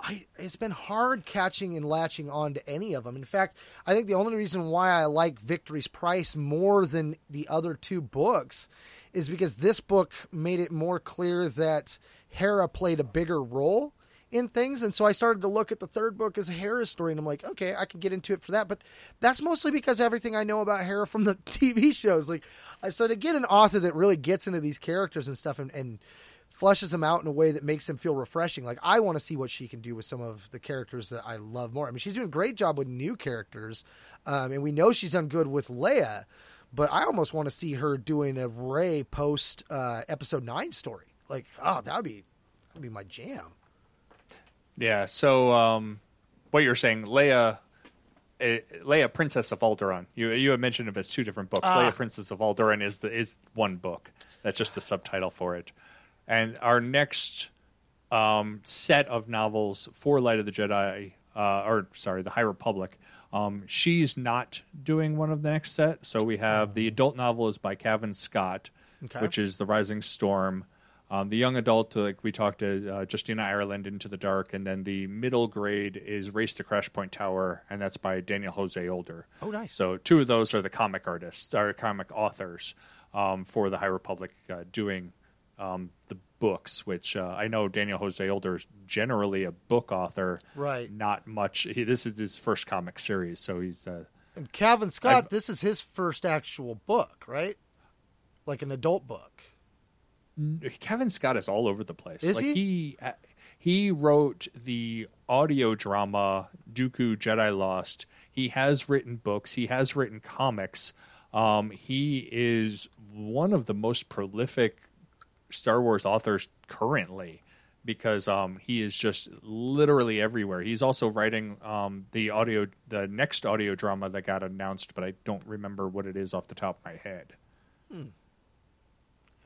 [SPEAKER 1] I, it's been hard catching and latching on to any of them. In fact, I think the only reason why I like Victory's Price more than the other two books is because this book made it more clear that Hera played a bigger role in things. And so I started to look at the third book as a Hera story, and I'm like, okay, I can get into it for that. But that's mostly because everything I know about Hera from the TV shows. Like, so to get an author that really gets into these characters and stuff and, and flushes them out in a way that makes them feel refreshing. Like I want to see what she can do with some of the characters that I love more. I mean, she's doing a great job with new characters, um, and we know she's done good with Leia. But I almost want to see her doing a Rey post uh, episode nine story. Like, oh, that'd be that'd be my jam.
[SPEAKER 2] Yeah. So um, what you're saying, Leia, uh, Leia, Princess of Alderaan. You you had mentioned it as two different books. Leia, Princess of Alderaan is the is one book. That's just the subtitle for it. And our next um, set of novels for Light of the Jedi, uh, or sorry, the High Republic. Um, she's not doing one of the next set. So we have the adult novel is by Cavan Scott,
[SPEAKER 1] Okay.
[SPEAKER 2] which is The Rising Storm. Um, the young adult, like we talked to uh, Justina Ireland, Into the Dark, and then the middle grade is Race to Crash Point Tower, and that's by Daniel Jose Older.
[SPEAKER 1] Oh, nice.
[SPEAKER 2] So two of those are the comic artists, or comic authors um, for the High Republic uh, doing um, the books, which uh, I know Daniel Jose Older is generally a book author,
[SPEAKER 1] Right.
[SPEAKER 2] Not much. He, this is his first comic series, so he's uh,
[SPEAKER 1] And Cavan Scott,
[SPEAKER 2] I've-
[SPEAKER 1] this is his first actual book, right? Like an adult book.
[SPEAKER 2] Cavan Scott is all over the place.
[SPEAKER 1] Is
[SPEAKER 2] like
[SPEAKER 1] he?
[SPEAKER 2] he uh, he wrote the audio drama Dooku Jedi Lost. He has written books. He has written comics. Um, he is one of the most prolific Star Wars authors currently because um, he is just literally everywhere. He's also writing um, the audio, the next audio drama that got announced, but I don't remember what it is off the top of my head.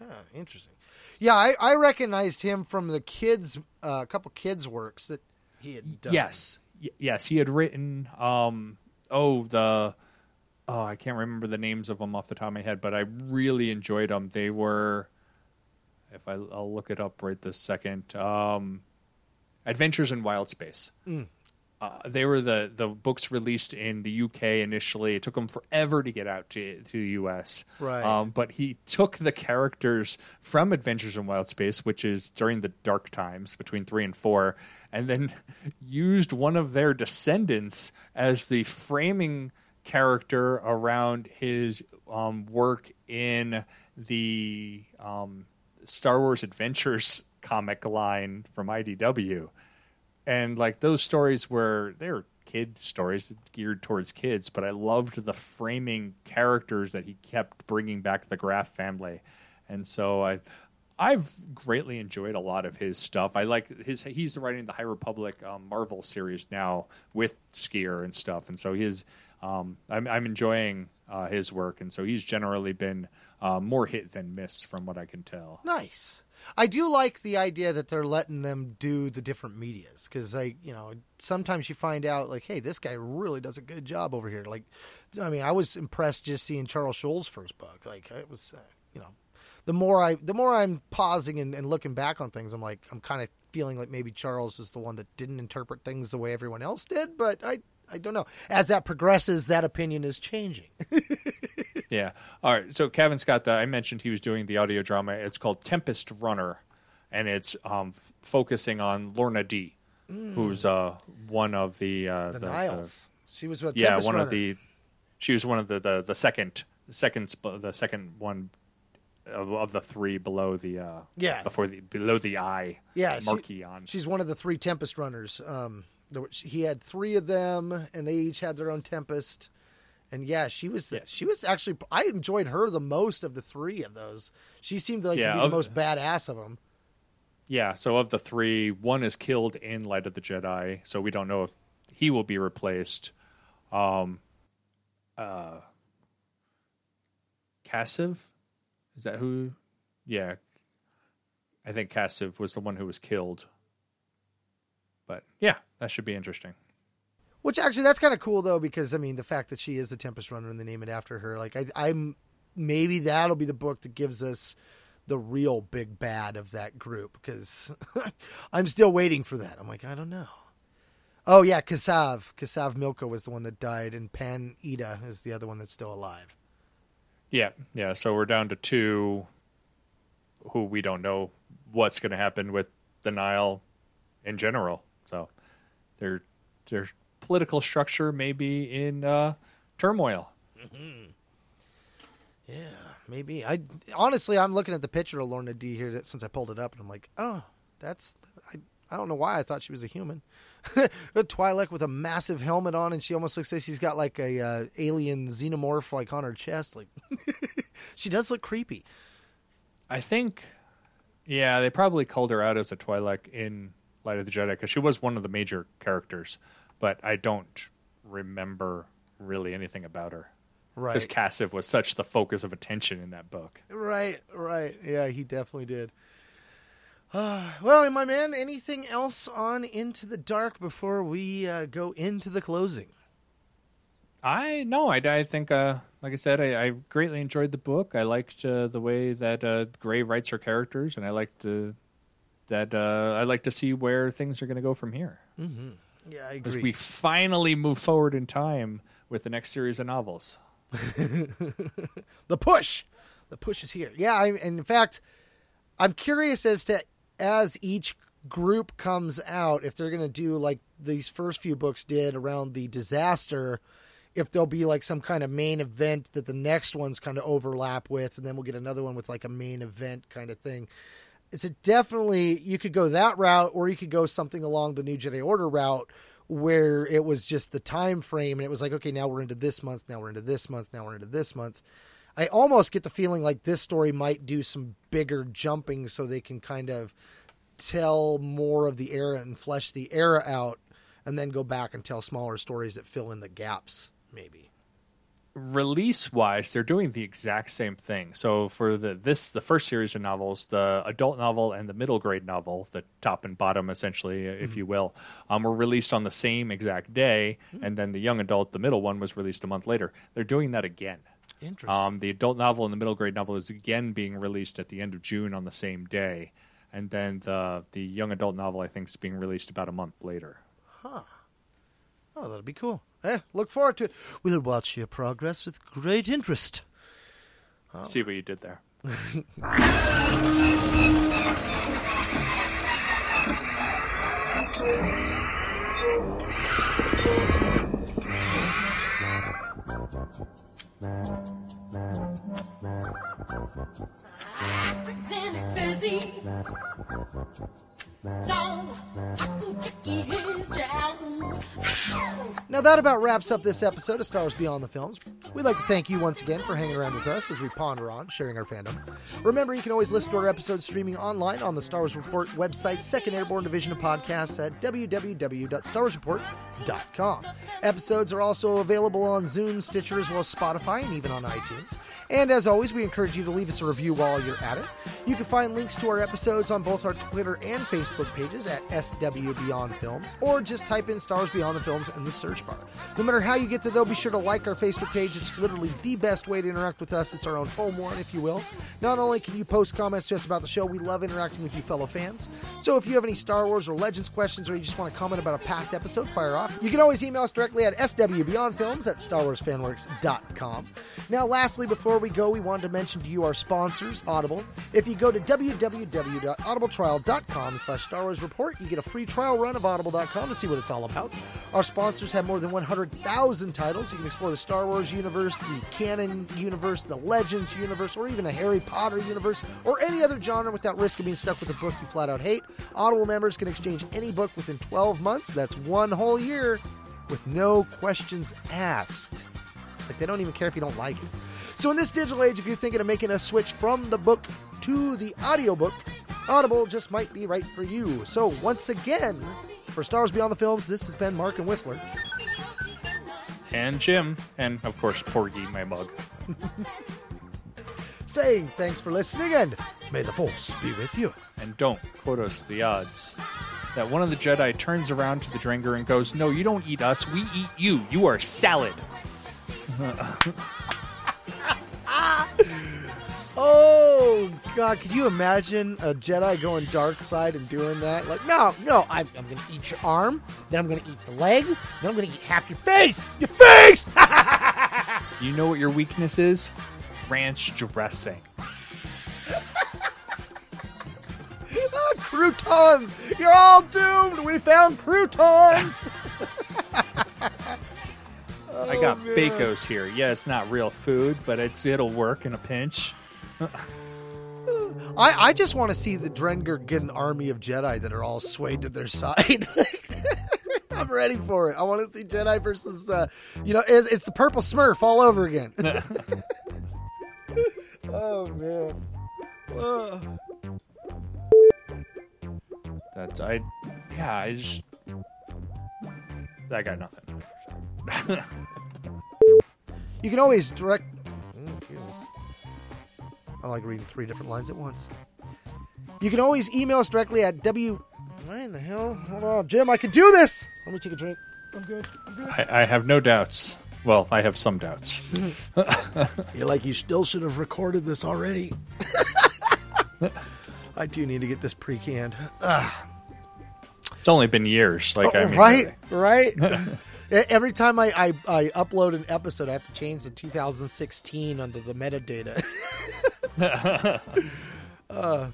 [SPEAKER 1] Ah, interesting. Yeah, I, I recognized him from the kids, uh, a couple kids' works that he had done.
[SPEAKER 2] Yes, Y- yes, he had written. Um, oh, the oh, I can't remember the names of them off the top of my head, but I really enjoyed them. They were, if I, I'll look it up right this second. Um, Adventures in Wild Space. Uh, they were the the books released in the UK initially. It took them forever to get out to to the US.
[SPEAKER 1] Right.
[SPEAKER 2] Um, but he took the characters from Adventures in Wild Space, which is during the dark times between three and four, and then used one of their descendants as the framing character around his um, work in the um, Star Wars Adventures comic line from IDW. And like those stories were they were kid stories geared towards kids, but I loved the framing characters that he kept bringing back the Graff family. And so I I've greatly enjoyed a lot of his stuff. I like his he's writing the High Republic um, Marvel series now with Sskeer and stuff, and so his um, I'm I'm enjoying uh, his work, and so he's generally been uh, more hit than miss from what I can tell.
[SPEAKER 1] Nice. I do like the idea that they're letting them do the different medias because, like, you know, sometimes you find out, like, hey, this guy really does a good job over here. Like, I mean, I was impressed just seeing Charles Soule's first book. Like, it was, uh, you know, the more I, the more I'm pausing and, and looking back on things, I'm like, I'm kind of feeling like maybe Charles was the one that didn't interpret things the way everyone else did. But I, I don't know. As that progresses, that opinion is changing.
[SPEAKER 2] Yeah. All right. So Cavan Scott, the, I mentioned he was doing the audio drama. It's called Tempest Runner, and it's um, f- focusing on Lourna Dee, who's uh, one of the uh,
[SPEAKER 1] the, Nihils. she was a
[SPEAKER 2] yeah,
[SPEAKER 1] Tempest
[SPEAKER 2] one of the. She was one of the the, the second the second sp- the second one of, of the three below the uh,
[SPEAKER 1] Yeah.
[SPEAKER 2] before the below the eye
[SPEAKER 1] yeah,
[SPEAKER 2] on.
[SPEAKER 1] She's one of the three Tempest runners. Um, he had three of them, and they each had their own Tempest. And yeah, she was the, she was actually I enjoyed her the most of the three of those. She seemed like
[SPEAKER 2] Yeah,
[SPEAKER 1] to be the most badass of them.
[SPEAKER 2] Yeah, so of the three, one is killed in Light of the Jedi, so we don't know if he will be replaced. Um, uh, Kassav, is that who? Yeah, I think Kassav was the one who was killed. But yeah, that should be interesting.
[SPEAKER 1] Which actually that's kind of cool though because I mean the fact that she is the Tempest runner and they name it after her. Like I, I'm maybe that'll be the book that gives us the real big bad of that group because I'm still waiting for that. I'm like I don't know. Oh yeah, Kassav. Kassav Milliko was the one that died, and Pan Eyta is the other one that's still alive.
[SPEAKER 2] Yeah, yeah. So we're down to two who we don't know what's going to happen with the Nihil in general. Their their political structure may be in uh, turmoil.
[SPEAKER 1] Yeah, maybe. I honestly, I'm looking at the picture of Lourna Dee here that- since I pulled it up, and I'm like, oh, that's. I, I don't know why I thought she was a human. a Twi'lek with a massive helmet on, and she almost looks like she's got like a uh, alien xenomorph like on her chest. Like, she does look creepy.
[SPEAKER 2] I think, yeah, they probably called her out as a Twi'lek in Light of the Jedi because she was one of the major characters, but I don't remember really anything about her.
[SPEAKER 1] Right.
[SPEAKER 2] Because Kassav was such the focus of attention in that book.
[SPEAKER 1] Right, right. Yeah, he definitely did. Uh, well, my man, anything else on Into the Dark before we uh, go into the closing?
[SPEAKER 2] I no, I, I think, uh, like I said, I, I greatly enjoyed the book. I liked uh, the way that uh, Gray writes her characters, and I liked uh, that. Uh, I like to see where things are going to go from here
[SPEAKER 1] Yeah, I
[SPEAKER 2] as
[SPEAKER 1] agree.
[SPEAKER 2] we finally move forward in time with the next series of novels.
[SPEAKER 1] the push the push is here yeah I, and in fact i'm curious as to as each group comes out if they're going to do like these first few books did around the disaster if there'll be like some kind of main event that the next ones kind of overlap with and then we'll get another one with like a main event kind of thing it's a definitely you could go that route or you could go something along the new jedi order route where it was just the time frame and it was like okay now we're into this month now we're into this month now we're into this month. I almost get the feeling like this story might do some bigger jumping so they can kind of tell more of the era and flesh the era out and then go back and tell smaller stories that fill in the gaps maybe
[SPEAKER 2] release wise, they're doing the exact same thing. So for the this the first series of novels, the adult novel and the middle grade novel, the top and bottom essentially, if you will, um, were released on the same exact day, and then the young adult, the middle one, was released a month later. They're doing that again.
[SPEAKER 1] interesting
[SPEAKER 2] Um, the adult novel and the middle grade novel is again being released at the end of June on the same day, and then the the young adult novel I think is being released about a month later. Huh.
[SPEAKER 1] Oh, that'll be cool. Eh, look forward to it. We'll watch your progress with great interest.
[SPEAKER 2] See what you did there.
[SPEAKER 1] Now, that about wraps up this episode of Star Wars Beyond the Films. We'd like to thank you once again for hanging around with us as we ponder on sharing our fandom. Remember, you can always listen to our episodes streaming online on the Star Wars Report website, Second Airborne Division of Podcasts at www.starwarsreport.com. Episodes are also available on Zoom, Stitcher, as well as Spotify, and even on iTunes. And as always, we encourage you to leave us a review while you're at it. You can find links to our episodes on both our Twitter and Facebook pages at SW Beyond Films, or just type in Stars Beyond the Films in the search bar. No matter how you get to though, be sure to like our Facebook page. It's literally the best way to interact with us. It's our own home one, if you will. Not only can you post comments to us about the show, we love interacting with you fellow fans. So if you have any Star Wars or Legends questions, or you just want to comment about a past episode, fire off. You can always email us directly at swbeyondfilms at starwarsfanworks.com. Now, lastly, before we go, we wanted to mention to you our sponsors, Audible. If you go to www.audibletrial.com slash Star Wars Report, you get a free trial run of audible.com to see what it's all about. Our sponsors have more than 100,000 titles. You can explore the Star Wars universe, the canon universe, the Legends universe, or even a Harry Potter universe, or any other genre without risk of being stuck with a book you flat out hate. Audible members can exchange any book within 12 months. That's one whole year with no questions asked. Like, they don't even care if you don't like it. So, in this digital age, if you're thinking of making a switch from the book to the audiobook, Audible just might be right for you. So, once again, for Star Wars Beyond the Films, this has been Mark and Whistler.
[SPEAKER 2] And Jim, and of course Porgy, my mug.
[SPEAKER 1] saying thanks for listening and may the Force be with you.
[SPEAKER 2] And don't quote us the odds that one of the Jedi turns around to the Drengir and goes, "No, you don't eat us. We eat you. You are salad."
[SPEAKER 1] Oh, God, could you imagine a Jedi going dark side and doing that? Like, no, no, I'm, I'm to eat your arm, then I'm to eat the leg, then I'm to eat half your face! Your face!
[SPEAKER 2] You know what your weakness is? Ranch dressing.
[SPEAKER 1] Ah, croutons! You're all doomed! We found croutons!
[SPEAKER 2] I got
[SPEAKER 1] Oh, man.
[SPEAKER 2] Bacos here. Yeah, it's not real food, but it's it'll work in a pinch.
[SPEAKER 1] I, I just want to see the Drengir get an army of Jedi that are all swayed to their side. I'm ready for it. I want to see Jedi versus, uh, you know, it's, it's the purple Smurf all over again. oh man. Oh.
[SPEAKER 2] That's I. Yeah, I just. I got nothing.
[SPEAKER 1] You can always direct. Mm, Jesus. I like reading three different lines at once. You can always email us directly at w. What in the hell? Hold on, Jim. I can do this. Let me take a drink. I'm good. I'm good.
[SPEAKER 2] I, I have no doubts. Well, I have some doubts.
[SPEAKER 1] You're like you still should have recorded this already. I do need to get this pre-canned. Ugh.
[SPEAKER 2] It's only been years. Like I mean,
[SPEAKER 1] Oh, right, right. Every time I, I, I upload an episode, I have to change the 2016 under the metadata. uh,